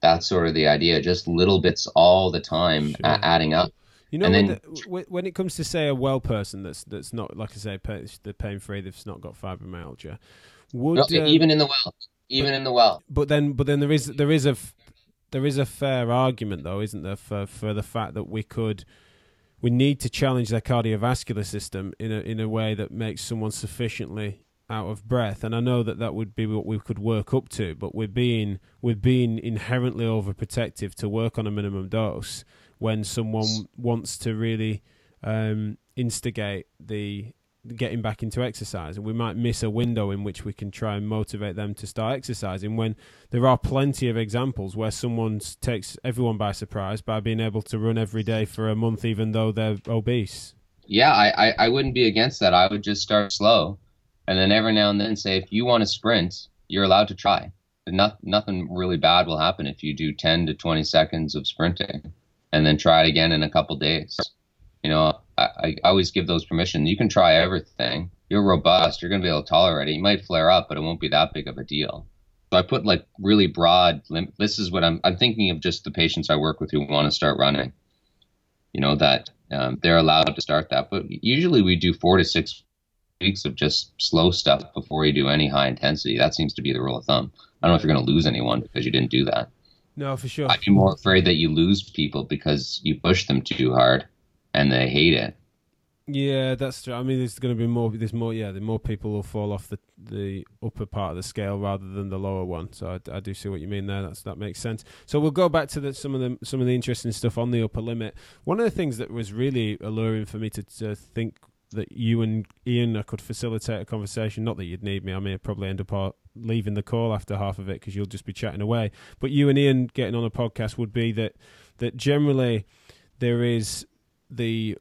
That's sort of the idea. Just little bits all the time, sure. adding up. You know, when, then, the, when, it comes to say a well person that's that's not like I say, the pain free, they've not got fibromyalgia. Would no, um, even in the well, even in the well. But then, but then there is there is a there is a fair argument though, isn't there, for for the fact that we could we need to challenge their cardiovascular system in a in a way that makes someone sufficiently out of breath. And I know that that would be what we could work up to, but we're being we're being inherently overprotective to work on a minimum dose when someone wants to really um, instigate the getting back into exercise. And we might miss a window in which we can try and motivate them to start exercising when there are plenty of examples where someone takes everyone by surprise by being able to run every day for a month even though they're obese. Yeah i, I, I wouldn't be against that. I would just start slow and then every now and then say if you want to sprint you're allowed to try. Not, nothing really bad will happen if you do 10 to 20 seconds of sprinting and then try it again in a couple days you know I, I always give those permission. You can try everything. You're robust. You're going to be able to tolerate it. You might flare up, but it won't be that big of a deal. So I put like really broad. Lim- this is what I'm. I'm thinking of just the patients I work with who want to start running. You know that um, they're allowed to start that, but usually we do four to six weeks of just slow stuff before you do any high intensity. That seems to be the rule of thumb. I don't know if you're going to lose anyone because you didn't do that. No, for sure. I'd be more afraid that you lose people because you push them too hard and they hate it. Yeah, that's true. I mean, there's going to be more. There's more. Yeah, the more people will fall off the the upper part of the scale rather than the lower one. So I, I do see what you mean there. That's that makes sense. So we'll go back to the, some of the some of the interesting stuff on the upper limit. One of the things that was really alluring for me to, to think that you and Ian could facilitate a conversation. Not that you'd need me. I may probably end up leaving the call after half of it because you'll just be chatting away. But you and Ian getting on a podcast would be that that generally there is the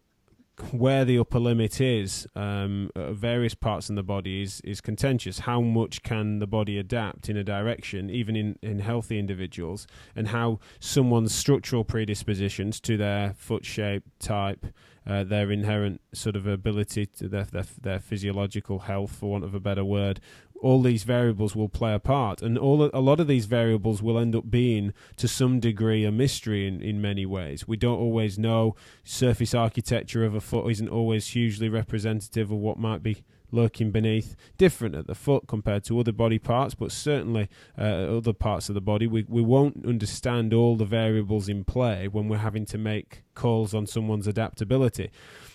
where the upper limit is um, various parts in the body is, is contentious. How much can the body adapt in a direction, even in, in healthy individuals, and how someone's structural predispositions to their foot shape, type, uh, their inherent sort of ability to their, their, their physiological health, for want of a better word, all these variables will play a part, and all a lot of these variables will end up being to some degree a mystery in, in many ways. We don't always know. Surface architecture of a foot isn't always hugely representative of what might be lurking beneath. Different at the foot compared to other body parts, but certainly uh, other parts of the body. We we won't understand all the variables in play when we're having to make calls on someone's adaptability.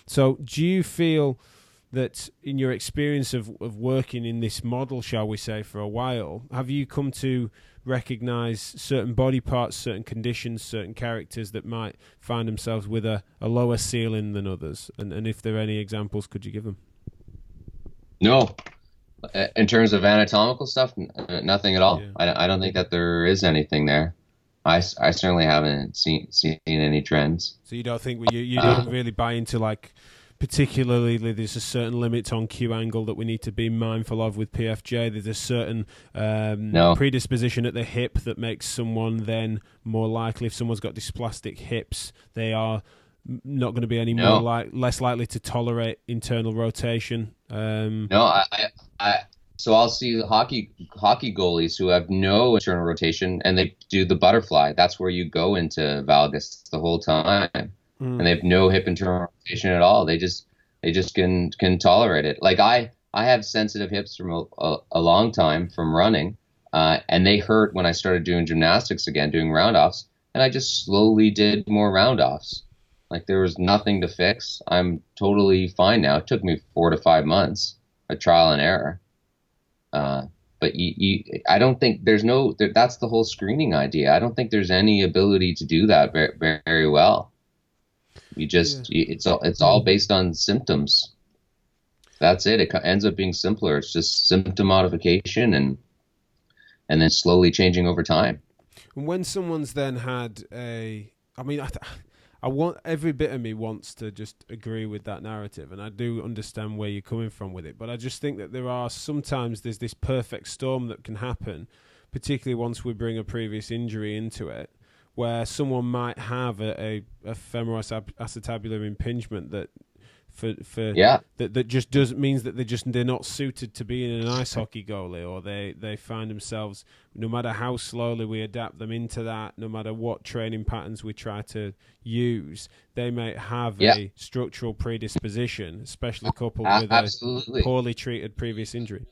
So, do you feel? That in your experience of, of working in this model, shall we say, for a while, have you come to recognize certain body parts, certain conditions, certain characters that might find themselves with a, a lower ceiling than others? And, and if there are any examples, could you give them? No. In terms of anatomical stuff, nothing at all. Yeah. I, I don't think that there is anything there. I, I certainly haven't seen seen any trends. So you don't think you you don't uh, really buy into like particularly there's a certain limit on Q angle that we need to be mindful of with PFJ. There's a certain um, no. predisposition at the hip that makes someone then more likely, if someone's got dysplastic hips, they are not going to be any no. more like less likely to tolerate internal rotation. Um, no, I, I, so I'll see hockey hockey goalies who have no internal rotation and they do the butterfly. That's where you go into valgus the whole time mm. and they have no hip internal rotation at all. They just they just can can tolerate it. Like I I have sensitive hips from a, a, a long time from running, uh, and they hurt when I started doing gymnastics again, doing roundoffs, and I just slowly did more roundoffs. Like there was nothing to fix. I'm totally fine now. It took me four to five months, a trial and error. Uh, but you, you, I don't think there's no. That's the whole screening idea. I don't think there's any ability to do that very, very well You just yeah. it's all it's all mm-hmm. based on symptoms. That's it. It ends up being simpler. It's just symptom modification and and then slowly changing over time. And when someone's then had a, I mean, I, I want every bit of me wants to just agree with that narrative, and I do understand where you're coming from with it. But I just think that there are sometimes there's this perfect storm that can happen, particularly once we bring a previous injury into it, where someone might have a, a, a femoral acetabular impingement that for for yeah that that just does means that they just they're not suited to being an ice hockey goalie or they they find themselves no matter how slowly we adapt them into that no matter what training patterns we try to use they may have yeah. a structural predisposition especially coupled with absolutely. a poorly treated previous injury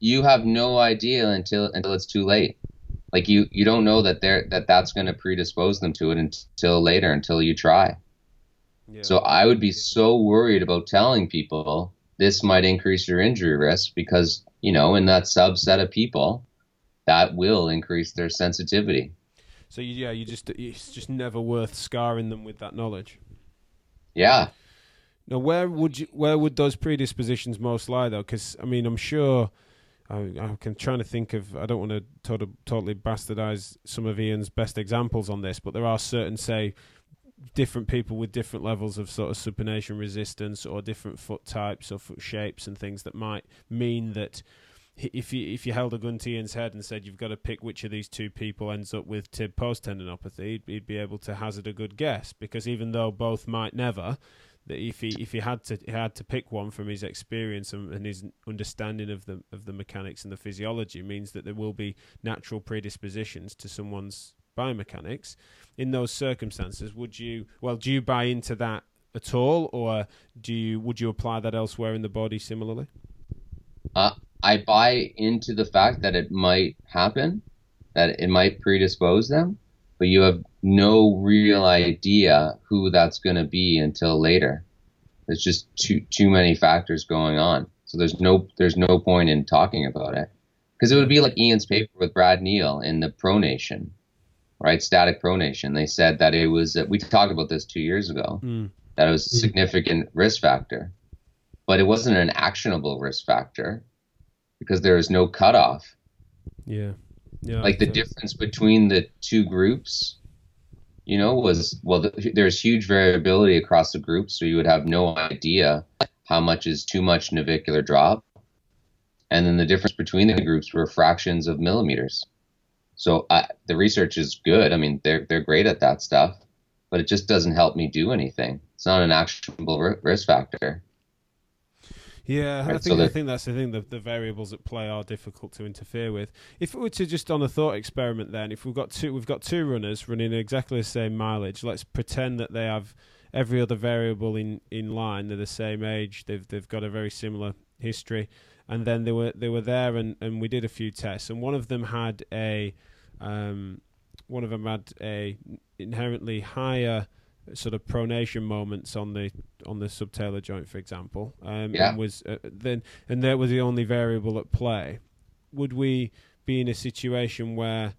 you have no idea until until it's too late like you you don't know that they're that that's going to predispose them to it until later until you try. Yeah. so i would be so worried about telling people this might increase your injury risk because you know in that subset of people that will increase their sensitivity. So yeah you just it's just never worth scarring them with that knowledge. Yeah. Now where would you where would those predispositions most lie though? Because i mean i'm sure I, am trying to think of. I don't want to totally, totally bastardize some of Ian's best examples on this, but there are certain, say, different people with different levels of sort of supination resistance or different foot types or foot shapes and things that might mean that if you if you held a gun to Ian's head and said you've got to pick which of these two people ends up with tib post tendinopathy, he'd, he'd be able to hazard a good guess because even though both might never, that if he if he had to he had to pick one from his experience and, and, his understanding of the of the mechanics and the physiology means that there will be natural predispositions to someone's biomechanics. In those circumstances would you well do you buy into that at all or do you would you apply that elsewhere in the body similarly? Uh, i buy into the fact that it might happen that it might predispose them but you have no real idea who that's going to be until later. There's just too too many factors going on. So there's no there's no point in talking about it because it would be like Ian's paper with Brad Neal in the pronation, right? Static pronation. They said that it was we talked about this two years ago mm. that it was a significant risk factor, but it wasn't an actionable risk factor because there is no cutoff. Yeah. Yeah, like the difference between the two groups, you know, was well, the, there's huge variability across the groups, so you would have no idea how much is too much navicular drop, and then the difference between the groups were fractions of millimeters. So uh, the research is good. I mean, they're they're great at that stuff, but it just doesn't help me do anything. It's not an actionable risk factor. Yeah, right, I think so I think that's the thing. The, the variables at play are difficult to interfere with. If we were to just on a thought experiment, then if we've got two, we've got two runners running exactly the same mileage. Let's pretend that they have every other variable in, in line. They're the same age. They've they've got a very similar history, and then they were they were there, and, and we did a few tests, and one of them had a um, one of them had a inherently higher sort of pronation moments on the on the subtalar joint, for example, um, yeah. and was uh, then and that was the only variable at play. Would we be in a situation where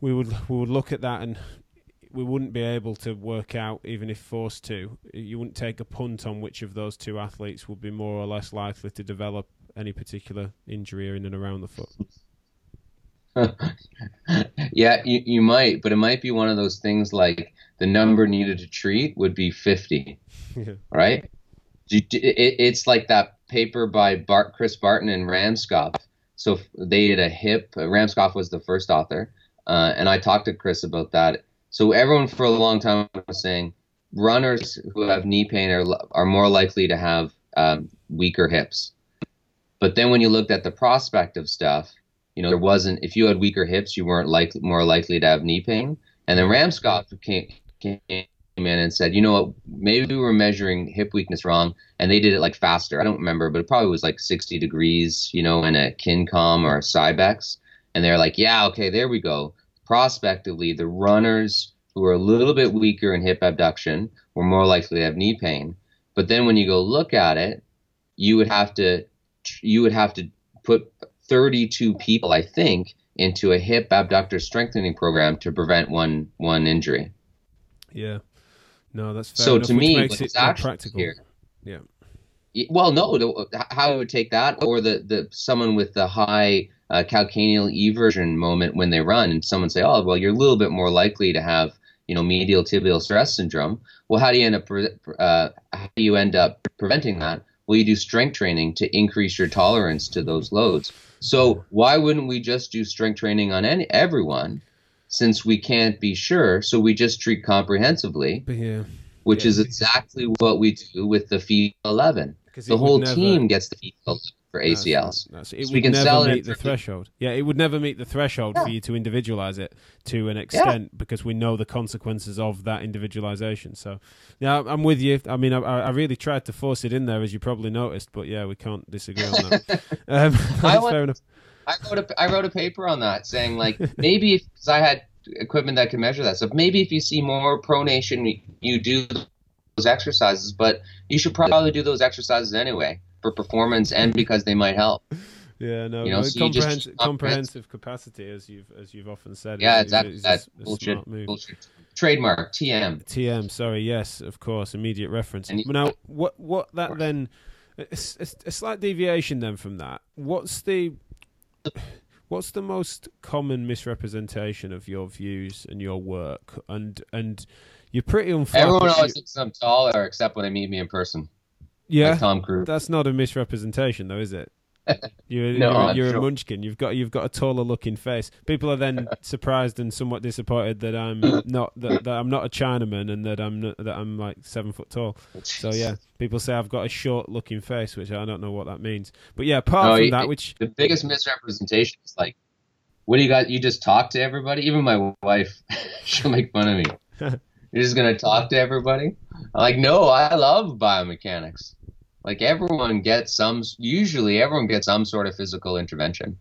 we would we would look at that and we wouldn't be able to work out, even if forced to, you wouldn't take a punt on which of those two athletes would be more or less likely to develop any particular injury in and around the foot. [LAUGHS] yeah, you, you might, but it might be one of those things like the number needed to treat would be 50, [LAUGHS] yeah. right? it's like that paper by Bart, Chris Barton and Ramskov. So they did a hip. Ramskov was the first author, uh, and I talked to Chris about that. So everyone for a long time was saying runners who have knee pain are are more likely to have um, weaker hips. But then when you looked at the prospective stuff, you know, there wasn't if you had weaker hips, you weren't likely more likely to have knee pain. And then Ramskov came, came in and said, you know what, maybe we were measuring hip weakness wrong, and they did it like faster. I don't remember, but it probably was like 60 degrees, you know, in a Kincom or a Cybex. And they're like, yeah, okay, there we go. Prospectively, the runners who are a little bit weaker in hip abduction were more likely to have knee pain. But then when you go look at it, you would have to you would have to put 32 people, I think, into a hip abductor strengthening program to prevent one one injury. Yeah. No, that's fair so enough, to me, makes it actually practical. here- Yeah. Well, no, how I would take that, or the, the someone with the high uh, calcaneal eversion moment when they run, and someone say, "Oh, well, you're a little bit more likely to have, you know, medial tibial stress syndrome." Well, how do you end up? Uh, how do you end up preventing that? Well, you do strength training to increase your tolerance to those loads. So why wouldn't we just do strength training on any everyone, since we can't be sure? So we just treat comprehensively, yeah, which Yeah. is exactly what we do with the FIFA 11 because the whole team gets the feed for ACLs. That's, it So we can never sell it meet the threshold. Yeah, it would never meet the threshold for you to individualize it to an extent because we know the consequences of that individualization. So, yeah, I'm with you. I mean, I, I really tried to force it in there, as you probably noticed, but yeah, we can't disagree on that. [LAUGHS] um, that's [LAUGHS] I want- fair enough. I wrote a I wrote a paper on that saying like maybe if 'cause I had equipment that could measure that stuff. Maybe if you see more pronation, you do those exercises, but you should probably do those exercises anyway for performance and because they might help. [LAUGHS] Yeah, no, You know, no, so you just- comprehensive, comprehensive capacity, as you've as you've often said. Yeah, is, exactly. Is, is, That's a bullshit. Bullshit. Trademark TM. TM, sorry, yes, of course, immediate reference. And you- now, what what that then? A, slight deviation then from that. What's the what's the most common misrepresentation of your views and your work? And and you're pretty unflappable. Everyone always thinks I'm taller except when they meet me in person. Yeah, Tom Cruise. that's not a misrepresentation, though, is it? [LAUGHS] You're, No, you're, you're a munchkin. You've got you've got a taller looking face. People are then [LAUGHS] surprised and somewhat disappointed that I'm not that, that I'm not a Chinaman and that I'm not, that I'm like seven foot tall. So yeah, people say I've got a short looking face, which I don't know what that means. But yeah, apart No, from you- that, which the biggest misrepresentation is like, what do you got? You just talk to everybody. Even my wife, [LAUGHS] she'll make fun of me. You're just gonna talk to everybody? I'm like, no, I love biomechanics. Like everyone gets some. Usually, everyone gets some sort of physical intervention.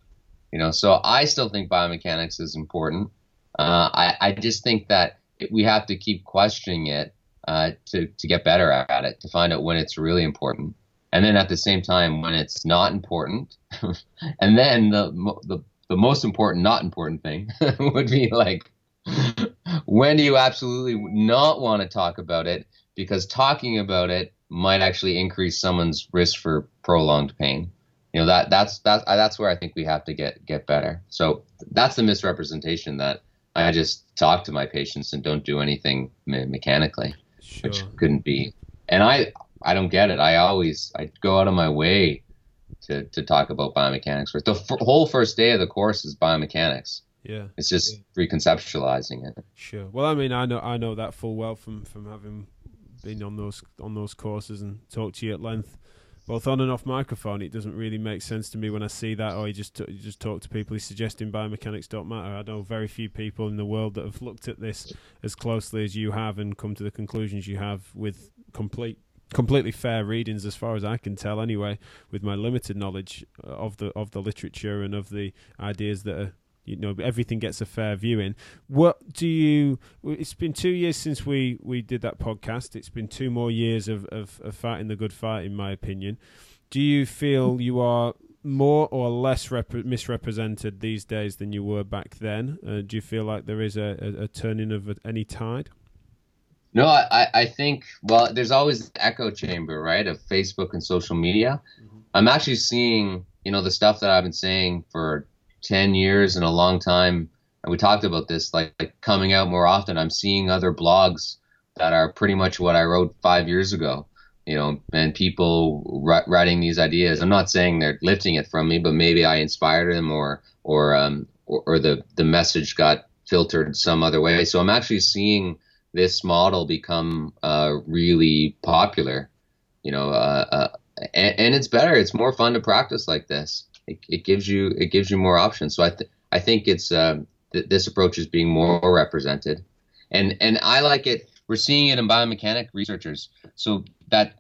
You know, so I still think biomechanics is important. Uh, I I just think that we have to keep questioning it uh, to to get better at it, to find out when it's really important, and then at the same time when it's not important, [LAUGHS] and then the the the most important not important thing [LAUGHS] would be like [LAUGHS] when do you absolutely not want to talk about it because talking about it might actually increase someone's risk for prolonged pain. You know that that's that that's where i think we have to get get better. So that's the misrepresentation that i just talk to my patients and don't do anything me- mechanically sure, which couldn't be. And i i don't get it. I always i go out of my way to to talk about biomechanics. The f- whole first day of the course is biomechanics. Yeah, it's just reconceptualizing it. Sure. Well, I mean, I know I know that full well from from having been on those on those courses and talked to you at length. Both on and off microphone, it doesn't really make sense to me when I see that, or you just you just talk to people who's suggesting biomechanics don't matter. I know very few people in the world that have looked at this as closely as you have and come to the conclusions you have with complete completely fair readings as far as I can tell anyway with my limited knowledge uh, of the of the literature and of the ideas that are you know everything gets a fair viewing. What do you it's been two years since we we did that podcast. It's been two more years of of, of fighting the good fight in my opinion. Do you feel you are more or less rep- misrepresented these days than you were back then? Uh, do you feel like there is a, a, a turning of any tide? No, I, I think, well, there's always the echo chamber, right, of Facebook and social media. I'm actually seeing, you know, the stuff that I've been saying for 10 years and a long time. And we talked about this, like, like coming out more often. I'm seeing other blogs that are pretty much what I wrote five years ago, you know, and people ri- writing these ideas. I'm not saying they're lifting it from me, but maybe I inspired them or, or, um, or, or the, the message got filtered some other way. So I'm actually seeing this model become uh, really popular. You know, uh, uh, and, and it's better. It's more fun to practice like this. It, it gives you it gives you more options. So I th- I think it's uh, th- this approach is being more represented, and and I like it. We're seeing it in biomechanic researchers. So that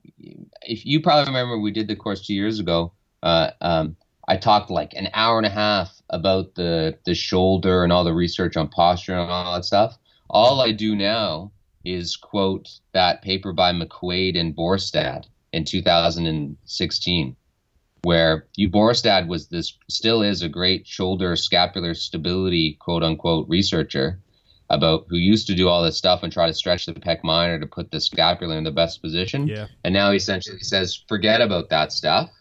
if you probably remember, we did the course two years ago. Uh, um, I talked like an hour and a half about the the shoulder and all the research on posture and all that stuff. All I do now is quote that paper by McQuade and Borstad in 2016, where you Borstad was this still is a great shoulder scapular stability quote unquote researcher. about who used to do all this stuff and try to stretch the pec minor to put the scapula in the best position. Yeah. And now he essentially says, forget about that stuff.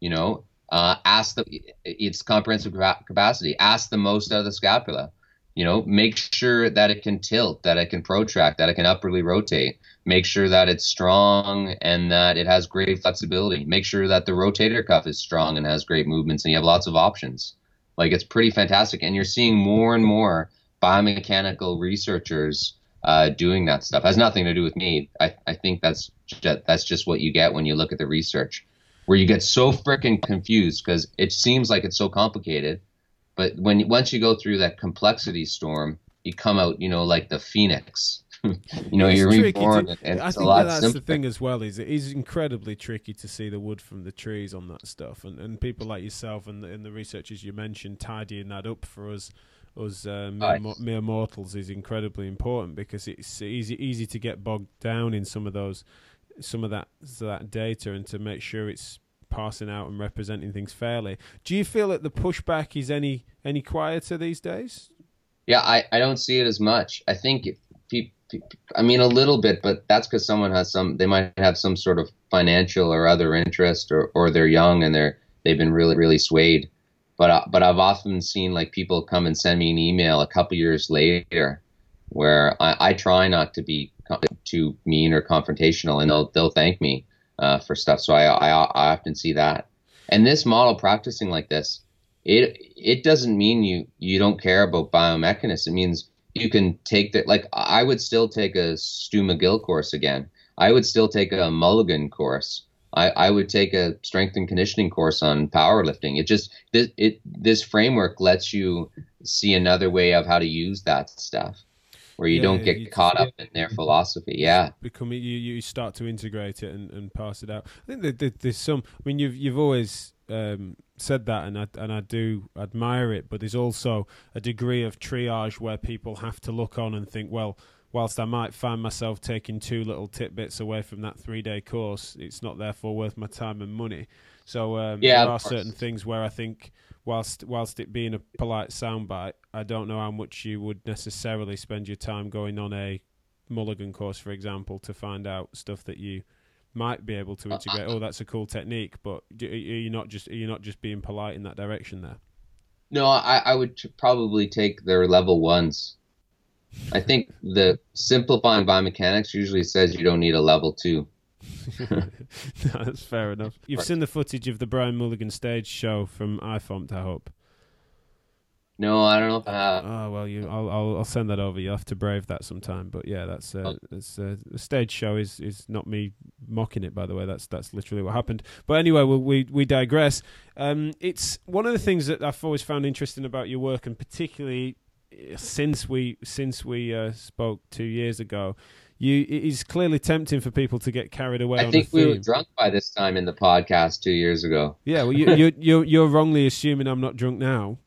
You know, uh, ask the it's comprehensive capacity. Ask the most out of the scapula. You know, make sure that it can tilt, that it can protract, that it can upwardly rotate. Make sure that it's strong and that it has great flexibility. Make sure that the rotator cuff is strong and has great movements, and you have lots of options. Like it's pretty fantastic, and you're seeing more and more biomechanical researchers uh, doing that stuff. It has nothing to do with me. I, I think that's just, that's just what you get when you look at the research, where you get so freaking confused because it seems like it's so complicated, but when once you go through that complexity storm, you come out, you know, like the phoenix. You know, it's you're reborn, to, and, I think that that's simpler. the thing as well. Is it is incredibly tricky to see the wood from the trees on that stuff, and and people like yourself and the, and the researchers you mentioned tidying that up for us us uh, mere, nice. mere, mortals is incredibly important because it's easy easy to get bogged down in some of those some of that that data and to make sure it's passing out and representing things fairly. Do you feel that the pushback is any any quieter these days? Yeah, I, I don't see it as much. I think I mean a little bit, but that's because someone has some. They might have some sort of financial or other interest, or or they're young and they're they've been really really swayed. But uh, but I've often seen like people come and send me an email a couple years later, where I, I try not to be too mean or confrontational, and they'll they'll thank me uh, for stuff. So I, I I often see that. And this model practicing like this, it it doesn't mean you you don't care about biomechanics. It means you can take that. Like I would still take a Stu McGill course again. I would still take a Mulligan course. I, I would take a strength and conditioning course on powerlifting. It just this it this framework lets you see another way of how to use that stuff, where you yeah, don't get you caught just, up yeah. in their philosophy. Yeah, become you you start to integrate it and, and pass it out. I think that there's some. I mean, you've you've always um, said that, and I and I do admire it. But there's also a degree of triage where people have to look on and think, well whilst I might find myself taking two little tidbits away from that three day course, it's not therefore worth my time and money. So um, yeah, there are certain things where I think, whilst whilst it being a polite soundbite, I don't know how much you would necessarily spend your time going on a Mulligan course, for example, to find out stuff that you might be able to uh, integrate. oh, that's a cool technique, but are you not just are you not just being polite in that direction there? No, I, I would probably take their level ones I think the simplifying biomechanics usually says you don't need a level two. [LAUGHS] no, that's fair enough. You've seen the footage of the Brian Mulligan stage show from IFOMPT, I hope. No, I don't know if I have. Oh well, you, I'll, I'll, I'll send that over. You'll have to brave that sometime. But yeah, that's uh, oh. it's uh, the stage show is is not me mocking it. By the way, that's that's literally what happened. But anyway, we we, we digress. Um, it's one of the things that I've always found interesting about your work, and particularly since we since we uh, spoke two years ago, you it is clearly tempting for people to get carried away. I think we were drunk by this time in the podcast two years ago. Yeah, well, you, you, you're you're wrongly assuming I'm not drunk now.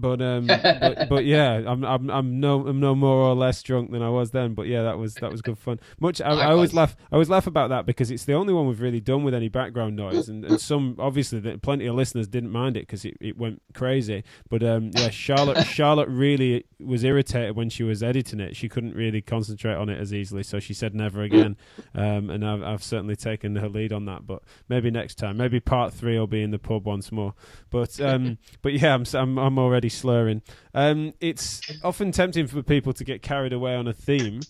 But um, but, [LAUGHS] but, yeah, I'm I'm I'm no I'm no more or less drunk than I was then. But yeah, that was that was good fun. Much I, I, always laugh I always laugh about that because it's the only one we've really done with any background noise, and, and some obviously plenty of listeners didn't mind it because it, it went crazy. But um, yeah, Charlotte [LAUGHS] Charlotte really was irritated when she was editing it. She couldn't really concentrate on it as easily, so she said never again. [LAUGHS] Um, and I've I've certainly taken her lead on that. But maybe next time, maybe part three will be in the pub once more. But um, but yeah, I'm I'm, I'm already slurring. Um, it's often tempting for people to get carried away on a theme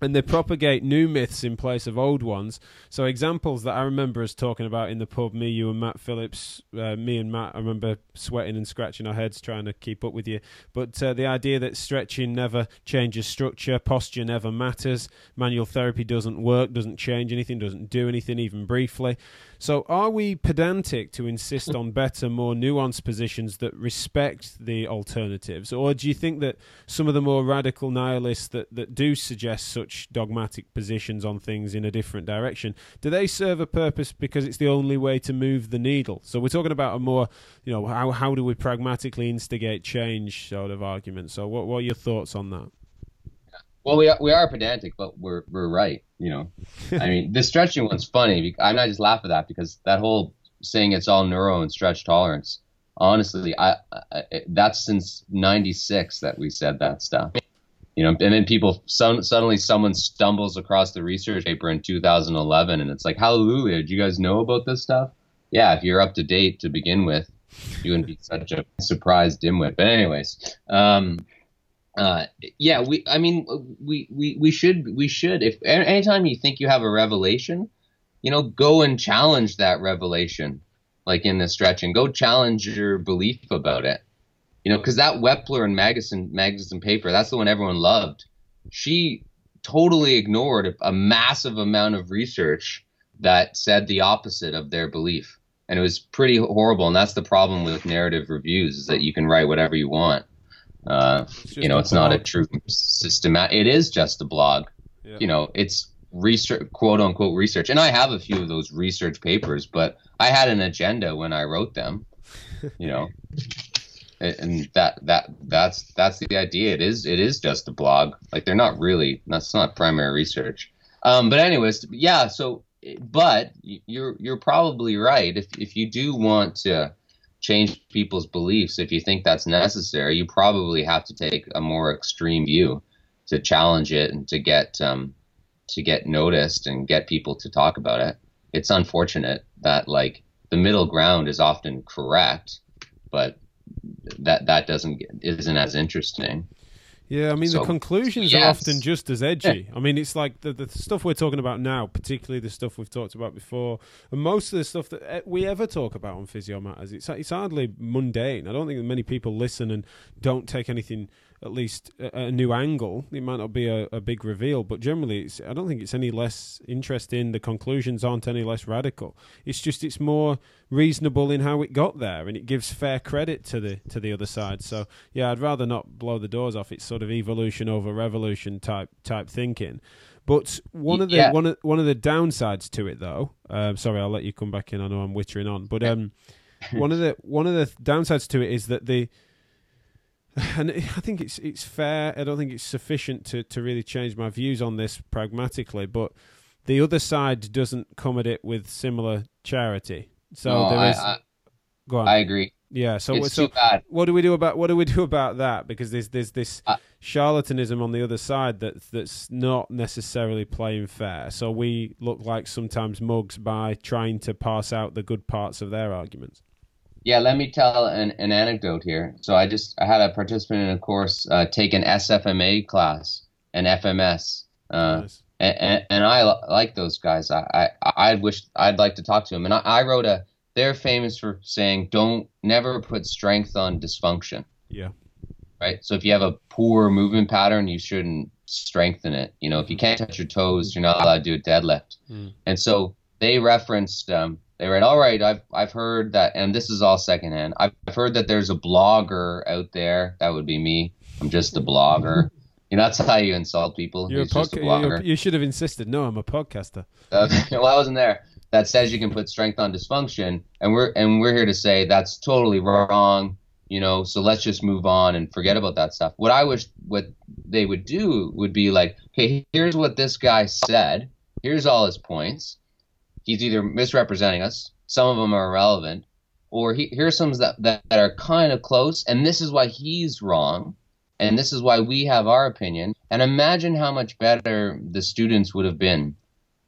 and they propagate new myths in place of old ones. So examples that I remember us talking about in the pub, me, you, and Matt Phillips. Uh, me and Matt, I remember sweating and scratching our heads trying to keep up with you. But uh, the idea that stretching never changes structure, posture never matters, manual therapy doesn't work, doesn't change anything, doesn't do anything even briefly. So, are we pedantic to insist on better, more nuanced positions that respect the alternatives, or do you think that some of the more radical nihilists that, that do suggest such dogmatic positions on things in a different direction, do they serve a purpose because it's the only way to move the needle? So, we're talking about a more, you know, how how do we pragmatically instigate change sort of argument. So, what what are your thoughts on that? Well, we are, we are pedantic, but we're we're right. You know, [LAUGHS] I mean, the stretching one's funny. I'm not just laugh at that because that whole saying it's all neuro and stretch tolerance. Honestly, I, I that's since '96 that we said that stuff. you know, and then people some, suddenly someone stumbles across the research paper in 2011, and it's like, hallelujah! Did you guys know about this stuff? Yeah, if you're up to date to begin with, you wouldn't be such a surprised dimwit. But anyways, um, uh, yeah, we. I mean, we, we we should we should if anytime you think you have a revelation, you know, go and challenge that revelation, like in the stretch, and go challenge your belief about it. You know, because that Weppler and Magnusson Magnusson paper, that's the one everyone loved. She totally ignored a massive amount of research that said the opposite of their belief, and it was pretty horrible. And that's the problem with narrative reviews is that you can write whatever you want uh, you know, it's not a true systematic. It is just a blog. Yeah. You know, it's research, quote unquote research. And I have a few of those research papers, but I had an agenda when I wrote them. [LAUGHS] You know, and that that that's that's the idea. It is it is just a blog. Like they're not really. That's not primary research. Um, but anyways, yeah. So, but you're you're probably right. If if you do want to change people's beliefs, if you think that's necessary, you probably have to take a more extreme view to challenge it and to get um, to get noticed and get people to talk about it. It's unfortunate that like the middle ground is often correct, but that that doesn't isn't as interesting. Yeah, I mean so, the conclusions yes. are often just as edgy. I mean, it's like the the stuff we're talking about now, particularly the stuff we've talked about before, and most of the stuff that eh, we ever talk about on Physio Matters. It's it's hardly mundane. I don't think that many people listen and don't take anything at least a, a new angle. It might not be a, a big reveal, but generally, it's, I don't think it's any less interesting. The conclusions aren't any less radical. It's just it's more reasonable in how it got there, and it gives fair credit to the to the other side. So yeah, I'd rather not blow the doors off. It's sort of evolution over revolution type type thinking. But one of the yeah. one of one of the downsides to it, though, um, sorry, I'll let you come back in. I know I'm wittering on, but um, one of the one of the downsides to it is that the [LAUGHS] and I think it's it's fair. I don't think it's sufficient to, to really change my views on this pragmatically, but the other side doesn't come at it with similar charity. So no, there is. I, go on. I agree. Yeah. So, it's so what do we do about what do we do about that? Because there's there's this uh, charlatanism on the other side that that's not necessarily playing fair. So we look like sometimes mugs by trying to pass out the good parts of their arguments. Yeah, let me tell an, an anecdote here. So I just I had a participant in a course uh, take an SFMA class, an FMS, uh, nice. and, and, I like those guys. I, I I wish I'd like to talk to them. And I, I wrote a. They're famous for saying don't never put strength on dysfunction. Yeah. Right. So if you have a poor movement pattern, you shouldn't strengthen it. You know, if you can't touch your toes, you're not allowed to do a deadlift. Mm. And so they referenced um, they read, all right, I've I've heard that, and this is all secondhand. I've I've heard that there's a blogger out there. That would be me. I'm just a blogger. You know, that's how you insult people. You're a, podca- you should have insisted. No, I'm a podcaster. Uh, [LAUGHS] well, I wasn't there. That says you can put strength on dysfunction, and we're and we're here to say that's totally wrong. You know, so let's just move on and forget about that stuff. What I wish what they would do would be like, okay, here's what this guy said. Here's all his points he's either misrepresenting us, some of them are irrelevant, or he, here's some that, that, that are kind of close, and this is why he's wrong, and this is why we have our opinion. And imagine how much better the students would have been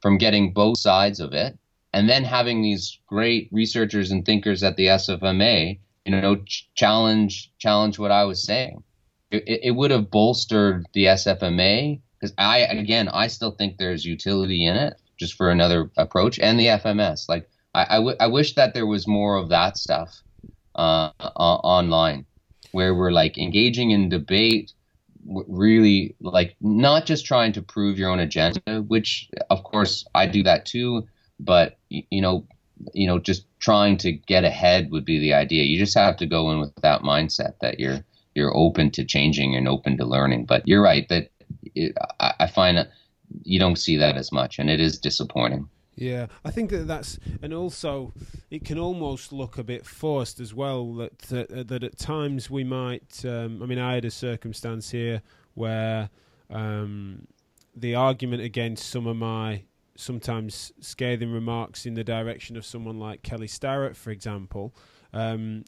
from getting both sides of it, and then having these great researchers and thinkers at the SFMA, you know, ch- challenge challenge what I was saying. It, it would have bolstered the SFMA because I, again, I still think there's utility in it just for another approach, and the FMS. Like I, I, w- I wish that there was more of that stuff uh, uh, online, where we're like engaging in debate, really like not just trying to prove your own agenda, which of course I do that too, but you know, you know, just trying to get ahead would be the idea. You just have to go in with that mindset that you're you're open to changing and open to learning. But you're right that it, I, I find that you don't see that as much, and it is disappointing. Yeah, I think that that's, and also it can almost look a bit forced as well. That that, that at times we might. Um, I mean, I had a circumstance here where um, the argument against some of my sometimes scathing remarks in the direction of someone like Kelly Starrett, for example, um,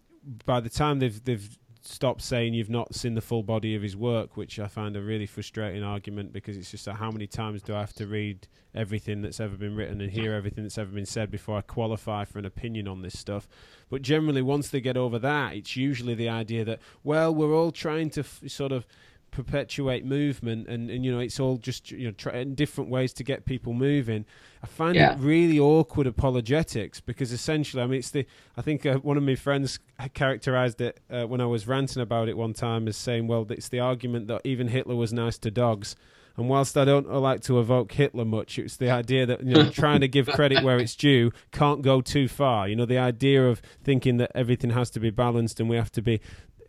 by the time they've they've stop saying you've not seen the full body of his work, which I find a really frustrating argument because it's just that how many times do I have to read everything that's ever been written and hear everything that's ever been said before I qualify for an opinion on this stuff. But generally, once they get over that, it's usually the idea that, well, we're all trying to f- sort of perpetuate movement and, and you know it's all just you know try, different ways to get people moving i find yeah. it really awkward apologetics because essentially i mean it's the i think uh, one of my friends characterized it uh, when i was ranting about it one time as saying well it's the argument that even hitler was nice to dogs and whilst I don't like to evoke Hitler much, it's the idea that you know [LAUGHS] trying to give credit where it's due can't go too far. You know, the idea of thinking that everything has to be balanced and we have to be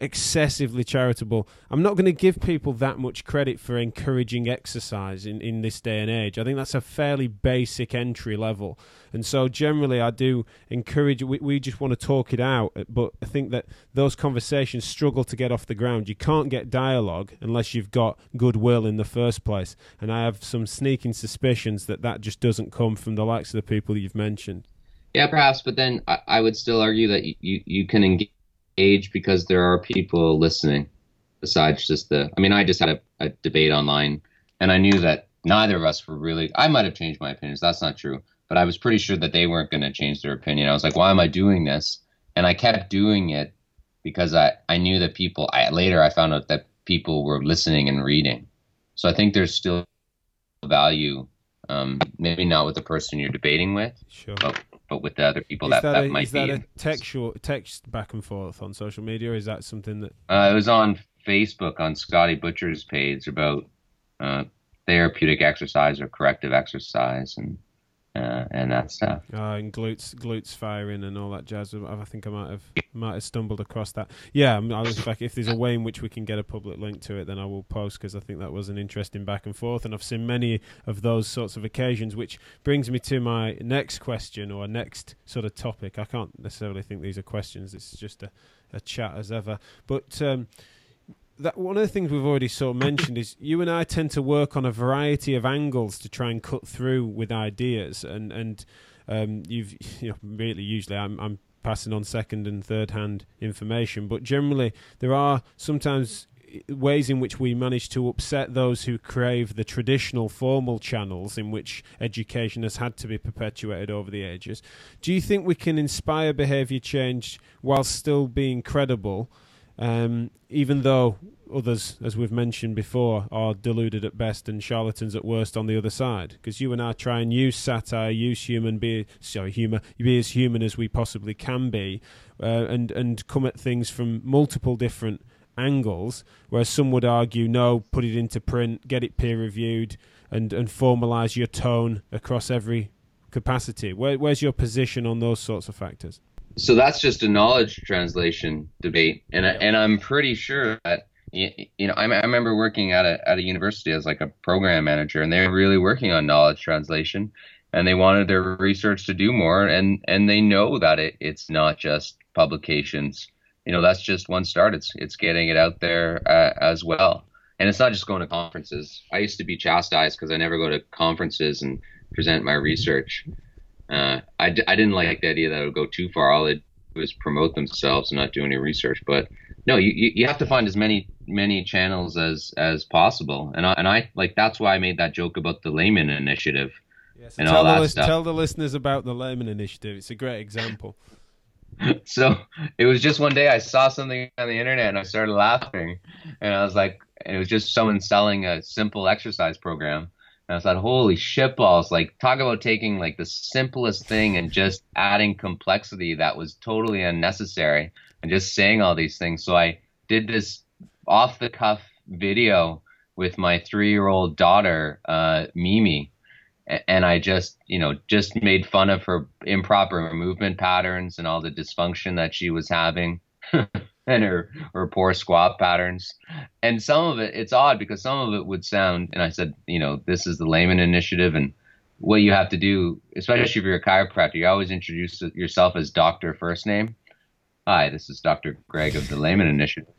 excessively charitable. I'm not going to give people that much credit for encouraging exercise in, in this day and age. I think that's a fairly basic entry level. And so, generally, I do encourage, we, we just want to talk it out, uh, but I think that those conversations struggle to get off the ground. You can't get dialogue unless you've got goodwill in the first place. And I have some sneaking suspicions that that just doesn't come from the likes of the people you've mentioned. Yeah, perhaps, but then I, I would still argue that you, you, you can engage age because there are people listening besides just the i mean i just had a, a, debate online and i knew that neither of us were really i might have changed my opinions. That's not true. But i was pretty sure that they weren't going to change their opinion. I was like why am i doing this? And i kept doing it because i i knew that people i later i found out that people were listening and reading. So i think there's still value um, maybe not with the person you're debating with sure. but but with the other people that, that, that a, might is that be. a text text back and forth on social media? Or is that something that? Uh, it was on Facebook on Scotty Butcher's page about uh, therapeutic exercise or corrective exercise, and uh, and that stuff. Uh, and glutes, glutes firing and all that jazz. I think I might have might have stumbled across that. Yeah, I was like, if there's a way in which we can get a public link to it, then I will post because I think that was an interesting back and forth, and I've seen many of those sorts of occasions. Which brings me to my next question or next sort of topic. I can't necessarily think these are questions. It's just a, a chat as ever, but. Um, that one of the things we've already sort of mentioned is you and I tend to work on a variety of angles to try and cut through with ideas, and and um, you've you know really usually I'm I'm passing on second and third hand information, but generally there are sometimes ways in which we manage to upset those who crave the traditional formal channels in which education has had to be perpetuated over the ages. Do you think we can inspire behaviour change while still being credible? Um, even though others, as we've mentioned before, are deluded at best and charlatans at worst on the other side. Because you and I try and use satire, use human, be sorry, humour, be as human as we possibly can be, uh, and and come at things from multiple different angles. Whereas some would argue, no, put it into print, get it peer reviewed, and and formalise your tone across every capacity. Where, where's your position on those sorts of factors? So that's just a knowledge translation debate, and I, and I'm pretty sure that you, know I, I remember working at a at a university as like a program manager, and they were really working on knowledge translation, and they wanted their research to do more, and and they know that it, it's not just publications. You know, that's just one start. It's it's getting it out there uh, as well, and it's not just going to conferences. I used to be chastised because I never go to conferences and present my research. Uh, I, d- I didn't like the idea that it would go too far. All it was promote themselves and not do any research. But no, you, you have to find as many many channels as as possible. And I, and I like that's why I made that joke about the Lehman Initiative yes, and all that stuff. Tell the listeners about the Lehman Initiative. It's a great example. [LAUGHS] [LAUGHS] so it was just one day I saw something on the internet and I started laughing, and I was like, it was just someone selling a simple exercise program and I thought, holy shitballs! Like, talk about taking like the simplest thing and just adding complexity that was totally unnecessary, and just saying all these things. So I did this off the cuff video with my three year old daughter, uh, Mimi, and I just, you know, just made fun of her improper movement patterns and all the dysfunction that she was having. [LAUGHS] and her her poor squat patterns. And some of it, it's odd because some of it would sound. And I said, you know, this is the Lehman Initiative, and what you have to do, especially if you're a chiropractor, you always introduce yourself as Doctor First Name. Hi, this is Dr. Greg of the Layman Initiative.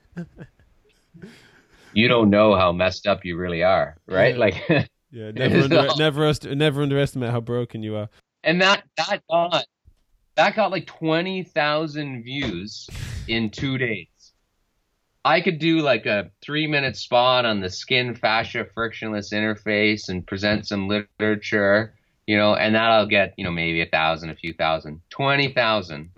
you don't know how messed up you really are, right? Yeah. Like, yeah, never [LAUGHS] under, never never underestimate how broken you are. And that that got that got like twenty thousand views in two days. I could do like a three minute spot on the skin fascia frictionless interface and present some literature, you know, and that'll get, you know, maybe a thousand, a few thousand, 20,000.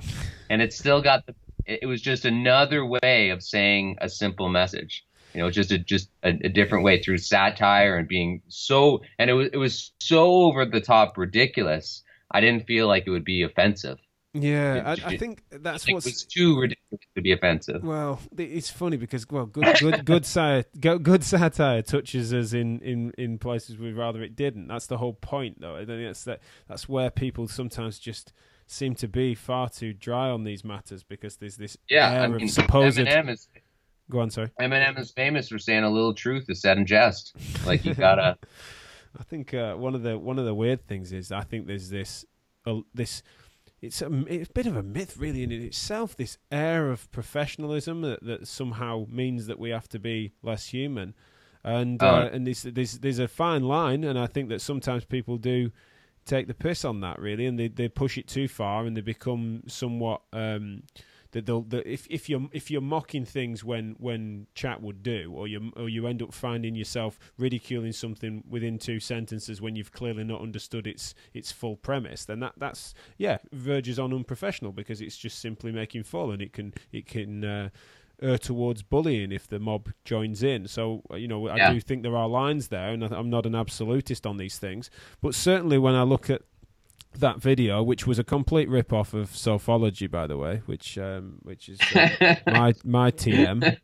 And it's still got the, it was just another way of saying a simple message. You know, just a just a, a different way through satire and being so, and it was it was so over the top ridiculous. I didn't feel like it would be offensive. Yeah, I, I, think that's what's it's too ridiculous to be offensive. Well, it's funny because well, good good [LAUGHS] good satire, good satire touches us in, in, in places we'd rather it didn't. That's the whole point, though. I think that's that that's where people sometimes just seem to be far too dry on these matters because there's this yeah, air I mean, of supposed. Eminem is Go on, sorry. Eminem is famous for saying a little truth is said in jest. Like you gotta. [LAUGHS] I think uh, one of the one of the weird things is I think there's this uh, this it's a, it's a bit of a myth really in itself this air of professionalism that, that somehow means that we have to be less human. And uh, uh, and there's, there's there's a fine line and I think that sometimes people do take the piss on that really and they, they push it too far and they become somewhat um, that they'll that if if you're if you're mocking things when when chat would do, or you or you end up finding yourself ridiculing something within two sentences when you've clearly not understood its its full premise, then that that's yeah verges on unprofessional because it's just simply making fun and it can it can. Uh, err towards bullying if the mob joins in. So, uh, you know, I yeah. do think there are lines there, and I'm not an absolutist on these things. But certainly when I look at that video, which was a complete rip off of Sophology, by the way, which um, which is uh, [LAUGHS] my my TM.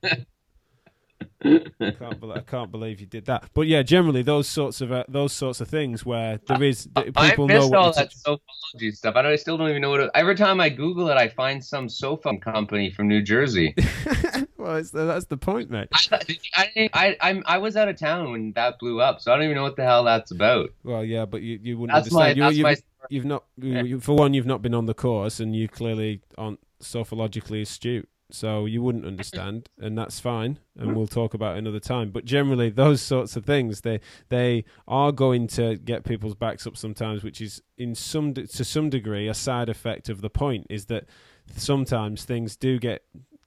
I can't, be- I can't believe you did that. But yeah, generally those sorts of uh, those sorts of things where there is people I missed know all that Sophology stuff. I, don't, I still don't even know what. It, every time I Google it, I find some sofa company from New Jersey. [LAUGHS] well, that's the point, mate. I, I, I, I, was out of town when that blew up, so I don't even know what the hell that's about. Well, yeah, but you, you wouldn't that's understand. My, you, that's you, my you've not you, for one you've not been on the course and you clearly aren't sophologically astute so you wouldn't understand [LAUGHS] and that's fine and mm. we'll talk about it another time. But generally those sorts of things they they are going to get people's backs up sometimes which is in some to some degree a side effect of the point is that sometimes things do get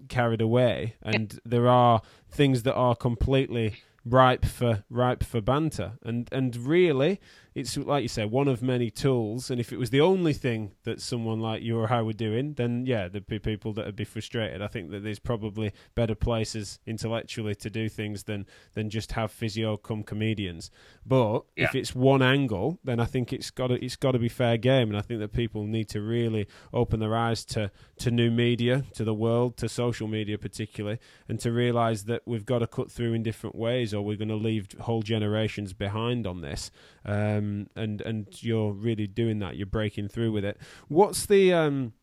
carried away and there are things that are completely ripe for ripe for banter. And and really it's like you say, one of many tools. And if it was the only thing that someone like you or I were doing, then yeah, there'd be people that would be frustrated. I think that there's probably better places intellectually to do things than than just have physio come comedians. But yeah. if it's one angle, then I think it's got to, it's got to be fair game. And I think that people need to really open their eyes to to new media, to the world, to social media particularly, and to realise that we've got to cut through in different ways, or we're going to leave whole generations behind on this. Um, and and you're really doing that. You're breaking through with it. What's the um,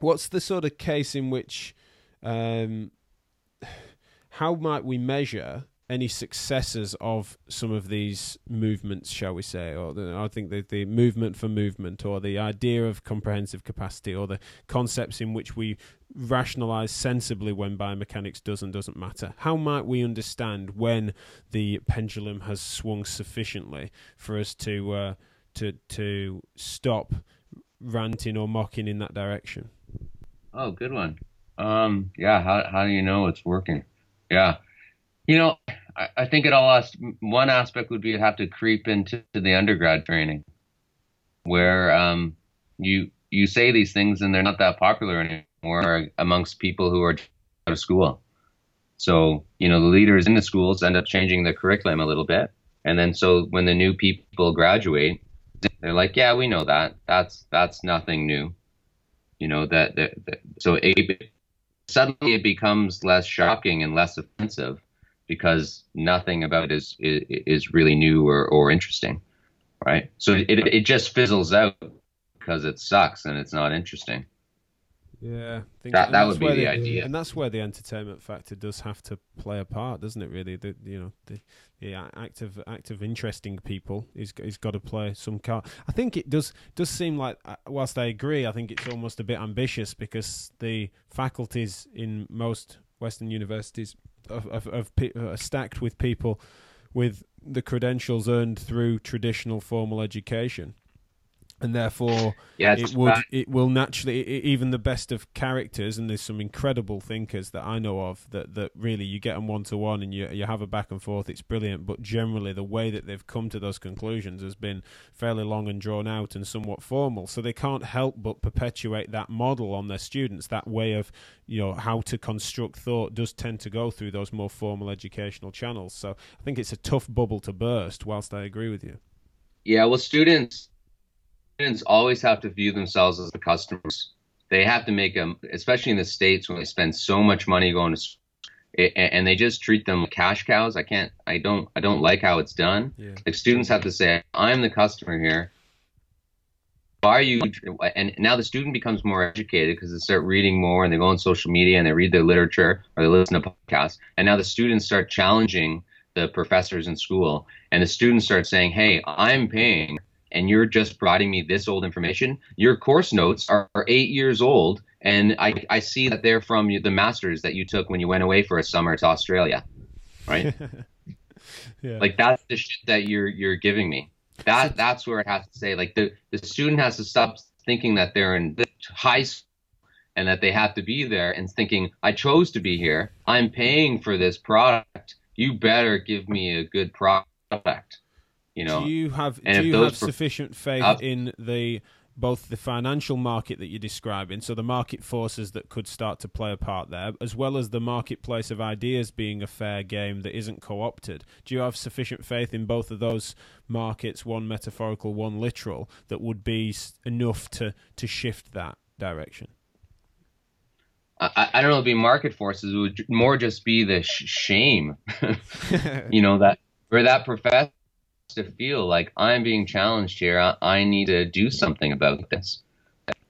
what's the sort of case in which um, [SIGHS] how might we measure any successors of some of these movements, shall we say, or the, I think the, the movement for movement, or the idea of comprehensive capacity, or the concepts in which we rationalize sensibly when biomechanics does and doesn't matter. How might we understand when the pendulum has swung sufficiently for us to uh, to to stop ranting or mocking in that direction? Oh, good one. Um, yeah. How how do you know it's working? Yeah. You know, I, I think it all one aspect would be to have to creep into the undergrad training, where um, you you say these things and they're not that popular anymore amongst people who are out of school. So you know the leaders in the schools end up changing the curriculum a little bit, and then so when the new people graduate, they're like, yeah, we know that. That's that's nothing new. You know that, that, that so it, suddenly it becomes less shocking and less offensive because nothing about it is is, is really new or, or interesting, right? So it it just fizzles out because it sucks and it's not interesting. Yeah, that that would be the, the, idea, and that's where the entertainment factor does have to play a part, doesn't it? Really, the you know the the active active interesting people is is got to play some part. I think it does does seem like, uh, whilst I agree, I think it's almost a bit ambitious because the faculties in most Western universities of, of, of uh, stacked with people with the credentials earned through traditional formal education. And therefore yeah, it would bad. it will naturally it, even the best of characters and there's some incredible thinkers that I know of that that really you get them one to one and you you have a back and forth it's brilliant. But generally the way that they've come to those conclusions has been fairly long and drawn out and somewhat formal. So they can't help but perpetuate that model on their students that way of you know how to construct thought does tend to go through those more formal educational channels. So I think it's a tough bubble to burst whilst I agree with you. Yeah well students students always have to view themselves as the customers. They have to make them, especially in the states when they spend so much money going to, and they just treat them like cash cows. I can't, I don't, I don't like how it's done. Yeah. Like students have to say, "I'm the customer here." Why are you? And now the student becomes more educated because they start reading more and they go on social media and they read their literature or they listen to podcasts. And now the students start challenging the professors in school, and the students start saying, "Hey, I'm paying." And you're just providing me this old information. Your course notes are, are eight years old, and I, I see that they're from the masters that you took when you went away for a summer to Australia, right? [LAUGHS] yeah. Like that's the shit that you're you're giving me. That that's where it has to say like the the student has to stop thinking that they're in high school and that they have to be there and thinking I chose to be here. I'm paying for this product. You better give me a good product. You know, do you have do you have sufficient faith uh, in the both the financial market that you're describing, so the market forces that could start to play a part there, as well as the marketplace of ideas being a fair game that isn't co opted. Do you have sufficient faith in both of those markets, one metaphorical, one literal, that would be enough to, to shift that direction? I, I don't know, it'd be market forces. It would more just be the sh- shame, [LAUGHS] you know, that for that professor to feel like I'm being challenged here. I, I need to do something about this.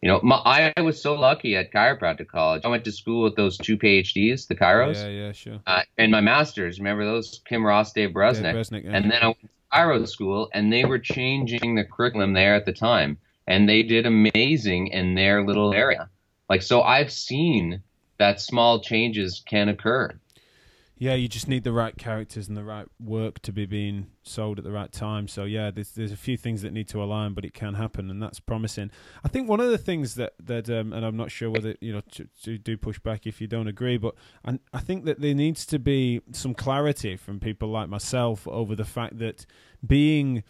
You know, my, I was so lucky at chiropractic college. I went to school with those two PhDs, the chiros. Yeah, yeah, sure. Uh, and my masters, remember those? Kim Ross, Dave Bresnik. Dave yeah. And then I went to chiro school, and they were changing the curriculum there at the time, and they did amazing in their little area. Like, so I've seen that small changes can occur. Yeah, you just need the right characters and the right work to be being sold at the right time. So yeah, there's there's a few things that need to align, but it can happen, and that's promising. I think one of the things that that um, and I'm not sure whether you know to, to do push back if you don't agree, but I, I think that there needs to be some clarity from people like myself over the fact that being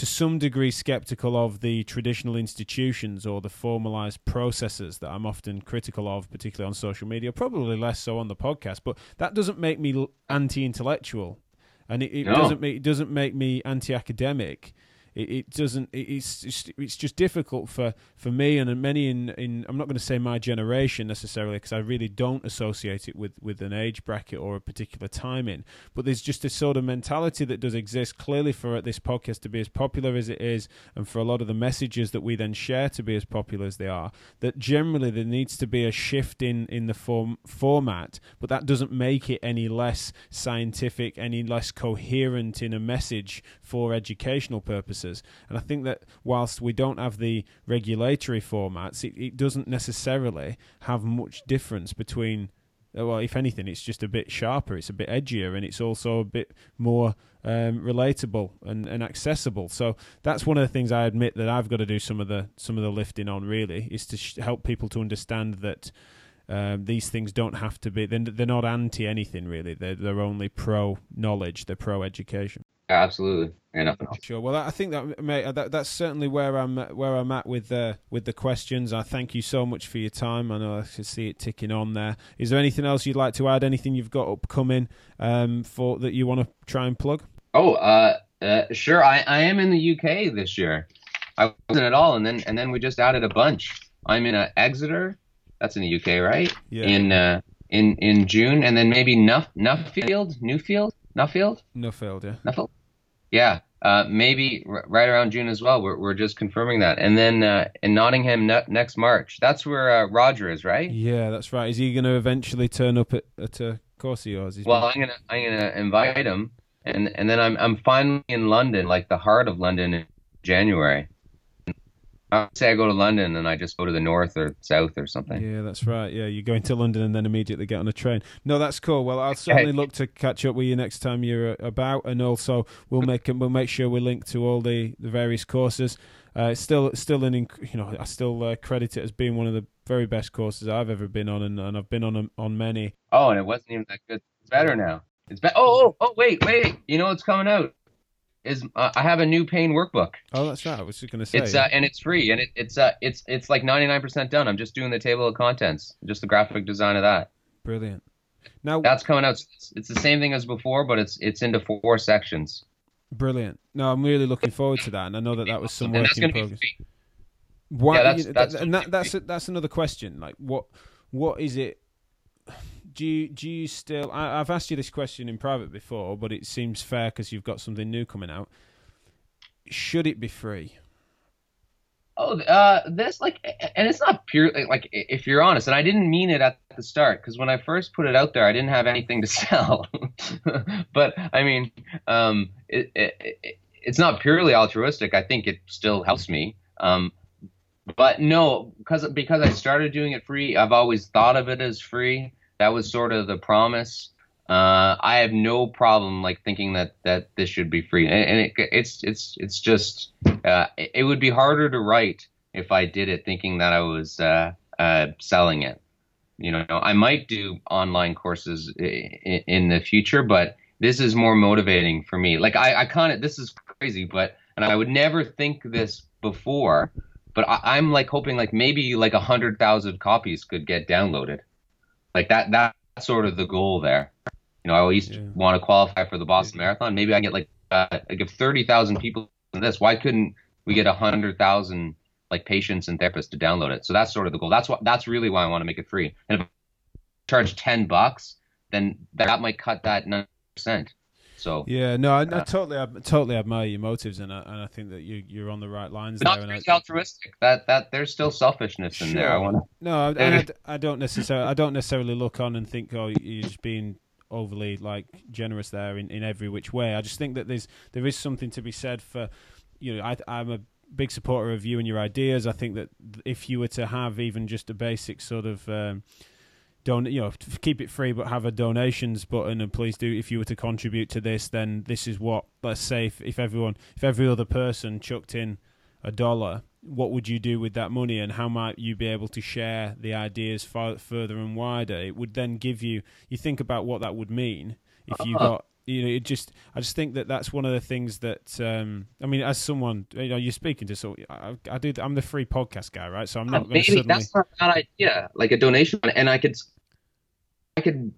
to some degree skeptical of the traditional institutions or the formalized processes that I'm often critical of, particularly on social media, probably less so on the podcast. But that doesn't make me anti-intellectual, and it, it no. doesn't make it doesn't make me anti-academic it, it doesn't. It, it's just, it's just difficult for, for me and many in, in I'm not going to say my generation necessarily because I really don't associate it with, with an age bracket or a particular timing. But there's just a sort of mentality that does exist clearly for uh, this podcast to be as popular as it is, and for a lot of the messages that we then share to be as popular as they are. That generally there needs to be a shift in in the form format, but that doesn't make it any less scientific, any less coherent in a message for educational purposes. And I think that whilst we don't have the regulatory formats, it, it doesn't necessarily have much difference between uh, well, if anything, it's just a bit sharper, it's a bit edgier, and it's also a bit more um, relatable and, and accessible. So that's one of the things I admit that I've got to do some of the some of the lifting on. Really, is to sh- help people to understand that um, these things don't have to be. They're, they're not anti anything really. They're they're only pro knowledge. They're pro education. Absolutely. Enough. Sure. Well, I think that, mate, that that's certainly where I'm where I'm at with uh, with the questions. I thank you so much for your time. I know I can see it ticking on there. Is there anything else you'd like to add? Anything you've got upcoming um, for that you want to try and plug? Oh, uh, uh, sure. I, I am in the UK this year. I wasn't at all, and then and then we just added a bunch. I'm in uh, Exeter. That's in the UK, right? Yeah. In uh, in in June, and then maybe Nuff Nuffield, Newfield, Nuffield, Nuffield, yeah. Nuffield. Yeah, uh, maybe r- right around June as well. We're, we're just confirming that. And then uh, in Nottingham ne- next March. That's where uh, Roger is, right? Yeah, that's right. Is he going to eventually turn up at, at a course of yours? Well, I'm gonna I'm gonna invite him, and and then I'm I'm finally in London, like the heart of London, in January. I say I go to London and I just go to the north or south or something. Yeah, that's right. Yeah, you go into London and then immediately get on a train. No, that's cool. Well, I'll certainly look to catch up with you next time you're uh, about, and also we'll make we'll make sure we link to all the, the various courses. Uh, it's still still an you know I still uh, credit it as being one of the very best courses I've ever been on, and, and I've been on on many. Oh, and it wasn't even that good. It's better now. It's better. Oh, oh, oh, wait, wait. You know what's coming out? Is uh, I have a new pain workbook. Oh, that's right. I was just going to say it's uh, and it's free and it, it's uh it's it's like ninety nine percent done. I'm just doing the table of contents, just the graphic design of that. Brilliant. Now that's coming out. It's, it's the same thing as before, but it's it's into four sections. Brilliant. No, I'm really looking forward to that, and I know that that was some work in progress. Why? Yeah, that's, that's, and that, that's that's another question. Like, what what is it? Do you do you still? I, have asked you this question in private before, but it seems fair because you've got something new coming out. Should it be free? Oh, uh, this like, and it's not purely like if you're honest, and I didn't mean it at the start because when I first put it out there, I didn't have anything to [LAUGHS] sell. but I mean, um, it, it, it, it's not purely altruistic. I think it still helps me. Um, but no, because because I started doing it free, I've always thought of it as free. That was sort of the promise. Uh, I have no problem like thinking that that this should be free, and, and it, it's it's it's just uh, it, would be harder to write if I did it thinking that I was uh, uh selling it. You know, I might do online courses in, in, the future, but this is more motivating for me. Like I, I kind of this is crazy, but and I would never think this before, but I, I'm like hoping like maybe like a hundred thousand copies could get downloaded like that that's sort of the goal there. You know, I always yeah. want to qualify for the Boston Marathon. Maybe I get like uh, I give thirty thousand people this. Why couldn't we get a hundred thousand like patients and therapists to download it? So that's sort of the goal. That's what that's really why I want to make it free. And if I charge ten bucks, then that might cut that nine percent. So yeah, no, I, uh, I totally, I totally admire your motives, and I, and I think that you you're on the right lines. Not there, altruistic. That that there's still selfishness sure. in there. I want No, I, I, I, don't necessarily. I don't necessarily look on and think, oh, you're just being overly like generous there in, in every which way. I just think that there's there is something to be said for, you know, I, I'm a big supporter of you and your ideas. I think that if you were to have even just a basic sort of um, don't you know keep it free but have a donations button and please do if you were to contribute to this then this is what let's say if, if everyone if every other person chucked in a dollar what would you do with that money and how might you be able to share the ideas far, further and wider it would then give you you think about what that would mean if you uh-huh. got you know, it just I just think that that's one of the things that um, I mean, as someone you know, you're speaking to, so I, I do. I'm the free podcast guy, right? So I'm not. Maybe suddenly... that's not a bad idea, like a donation, and I could, I could,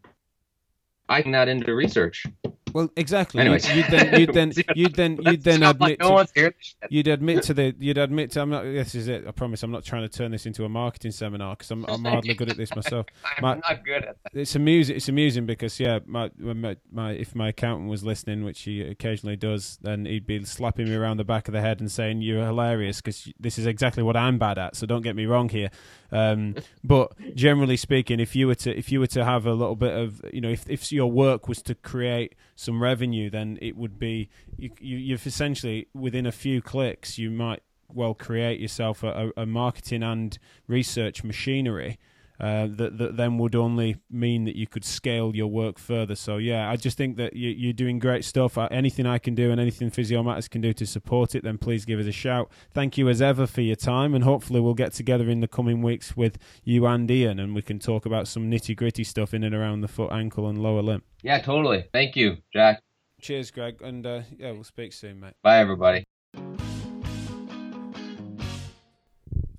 I can add into research. Well, exactly. Anyways. You'd, then you'd then [LAUGHS] you'd then you'd then admit no to, you'd admit to the you'd admit to I'm not this is it I promise I'm not trying to turn this into a marketing seminar because I'm I'm hardly good at this myself. [LAUGHS] I'm my, not good at that. It's amusing. It's amusing because yeah, my, my my if my accountant was listening, which he occasionally does, then he'd be slapping me around the back of the head and saying you're hilarious because this is exactly what I'm bad at. So don't get me wrong here. Um, [LAUGHS] but generally speaking, if you were to if you were to have a little bit of you know if if your work was to create some revenue, then it would be you, you you've essentially within a few clicks you might well create yourself a, a marketing and research machinery uh, that that then would only mean that you could scale your work further. So yeah, I just think that you, are doing great stuff. Uh, anything I can do and anything Physio Matters can do to support it, then please give us a shout. Thank you as ever for your time, and hopefully we'll get together in the coming weeks with you and Ian, and we can talk about some nitty gritty stuff in and around the foot, ankle, and lower limb. Yeah, totally. Thank you, Jack. Cheers, Greg, and uh, yeah, we'll speak soon, mate. Bye, everybody.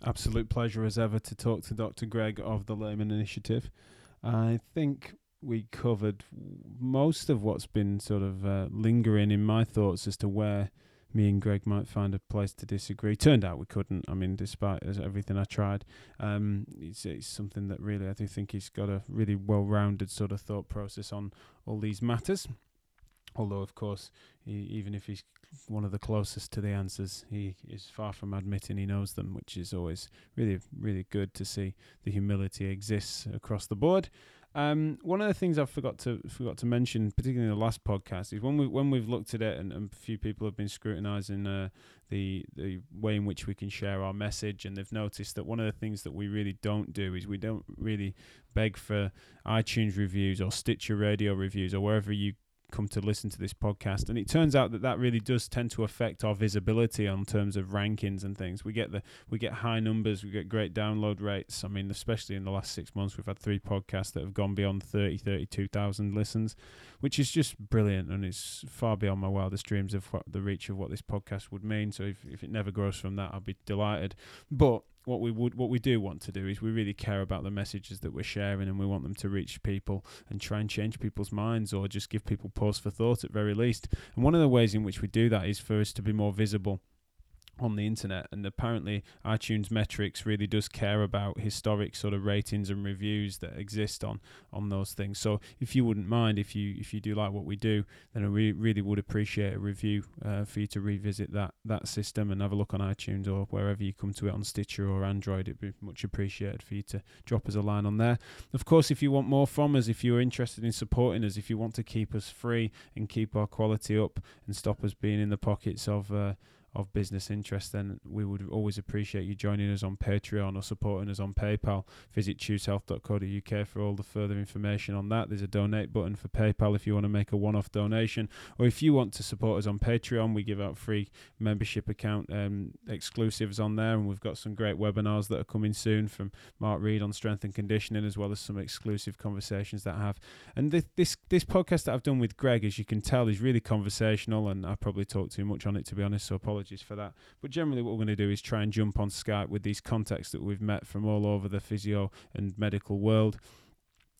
Absolute pleasure as ever to talk to Dr. Greg of the Lehman Initiative. I think we covered most of what's been sort of uh, lingering in my thoughts as to where me and Greg might find a place to disagree. Turned out we couldn't. I mean, despite everything I tried, um, it's, it's something that really I do think he's got a really well-rounded sort of thought process on all these matters. Although, of course, he, even if he's one of the closest to the answers. He is far from admitting he knows them, which is always really, really good to see the humility exists across the board. Um, one of the things I forgot to forgot to mention, particularly in the last podcast, is when we when we've looked at it, and, and a few people have been scrutinising uh, the the way in which we can share our message, and they've noticed that one of the things that we really don't do is we don't really beg for iTunes reviews or Stitcher Radio reviews or wherever you come to listen to this podcast. And it turns out that that really does tend to affect our visibility on terms of rankings and things. We get the we get high numbers we get great download rates. I mean especially in the last 6 months we've had three podcasts that have gone beyond 30 32,000 listens which is just brilliant and it's far beyond my wildest dreams of what the reach of what this podcast would mean. So if if it never grows from that I'll be delighted. But what we would what we do want to do is we really care about the messages that we're sharing and we want them to reach people and try and change people's minds or just give people pause for thought at very least. And one of the ways in which we do that is for us to be more visible on the internet and apparently iTunes metrics really does care about historic sort of ratings and reviews that exist on on those things. So if you wouldn't mind if you if you do like what we do then I really would appreciate a review uh, for you to revisit that that system and have a look on iTunes or wherever you come to it on Stitcher or Android. It'd be much appreciated for you to drop us a line on there. Of course if you want more from us if you're interested in supporting us if you want to keep us free and keep our quality up and stop us being in the pockets of uh, of business interest, then we would always appreciate you joining us on Patreon or supporting us on PayPal. Visit chewshealth.co.uk for all the further information on that. There's a donate button for PayPal if you want to make a one off donation. Or if you want to support us on Patreon, we give out free membership account um, exclusives on there. And we've got some great webinars that are coming soon from Mark Reed on strength and conditioning, as well as some exclusive conversations that I have. And this, this, this podcast that I've done with Greg, as you can tell, is really conversational. And I probably talk too much on it, to be honest. So apologies apologies for that. But generally, what we're going to do is try and jump on Skype with these contacts that we've met from all over the physio and medical world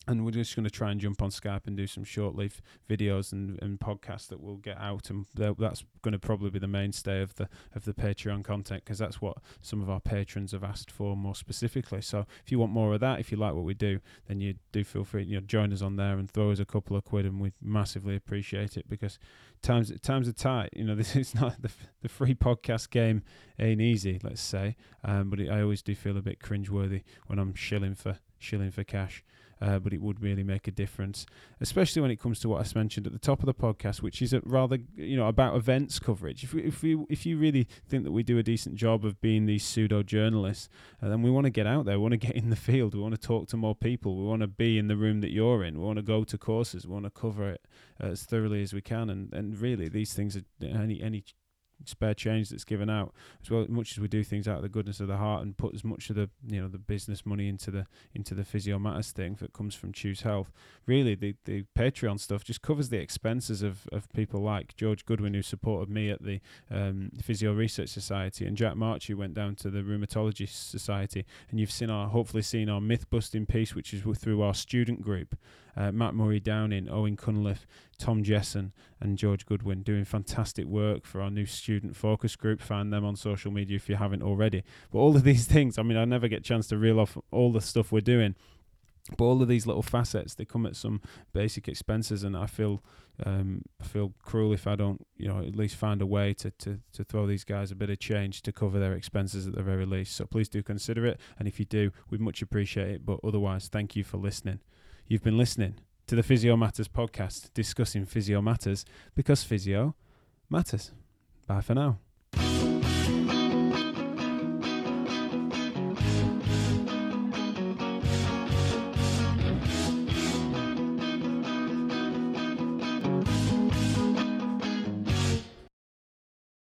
and we're just going to try and jump on Skype and do some short lived videos and, and podcasts that we'll get out, and that's going to probably be the mainstay of the of the Patreon content because that's what some of our patrons have asked for more specifically. So if you want more of that, if you like what we do, then you do feel free, you know, join us on there and throw us a couple of quid, and we massively appreciate it because times times are tight. You know, [LAUGHS] this is not the the free podcast game ain't easy, let's say, um, but it, I always do feel a bit cringeworthy when I'm shilling for shilling for cash uh, but it would really make a difference, especially when it comes to what I mentioned at the top of the podcast, which is a rather you know about events coverage. If we, if we if you really think that we do a decent job of being these pseudo journalists, uh, then we want to get out there. We want to [LAUGHS] get in the field. We want to talk to more people. We want to be in the room that you're in. We want to go to courses. We want to cover it as thoroughly as we can. And and really, these things are any any spare change that's given out as well much as we do things out of the goodness of the heart and put as much of the you know the business money into the into the physio matters thing that comes from Chews Health really the the patreon stuff just covers the expenses of of people like george goodwin who supported me at the um, physio research society and jack march who went down to the rheumatology society. And you've seen our hopefully seen our myth busting piece which is through our student group uh, Matt Murray Downing, Owen Cunliffe, Tom Jessen, and George Goodwin doing fantastic work for our new student focus group. Find them on social media if you haven't already. But all of these [LAUGHS] things, I mean, I never get a chance to reel off all the stuff we're doing. But all of these little facets, they come at some basic expenses, and I feel um, I feel cruel if I don't, you know, at least find a way to, to, to throw these guys a bit of change to cover their expenses at the very least. So please do consider it, and if you do, we'd much appreciate it. But otherwise, thank you for listening. You've been listening to the Physio Matters podcast discussing physio matters because physio matters. Bye for now.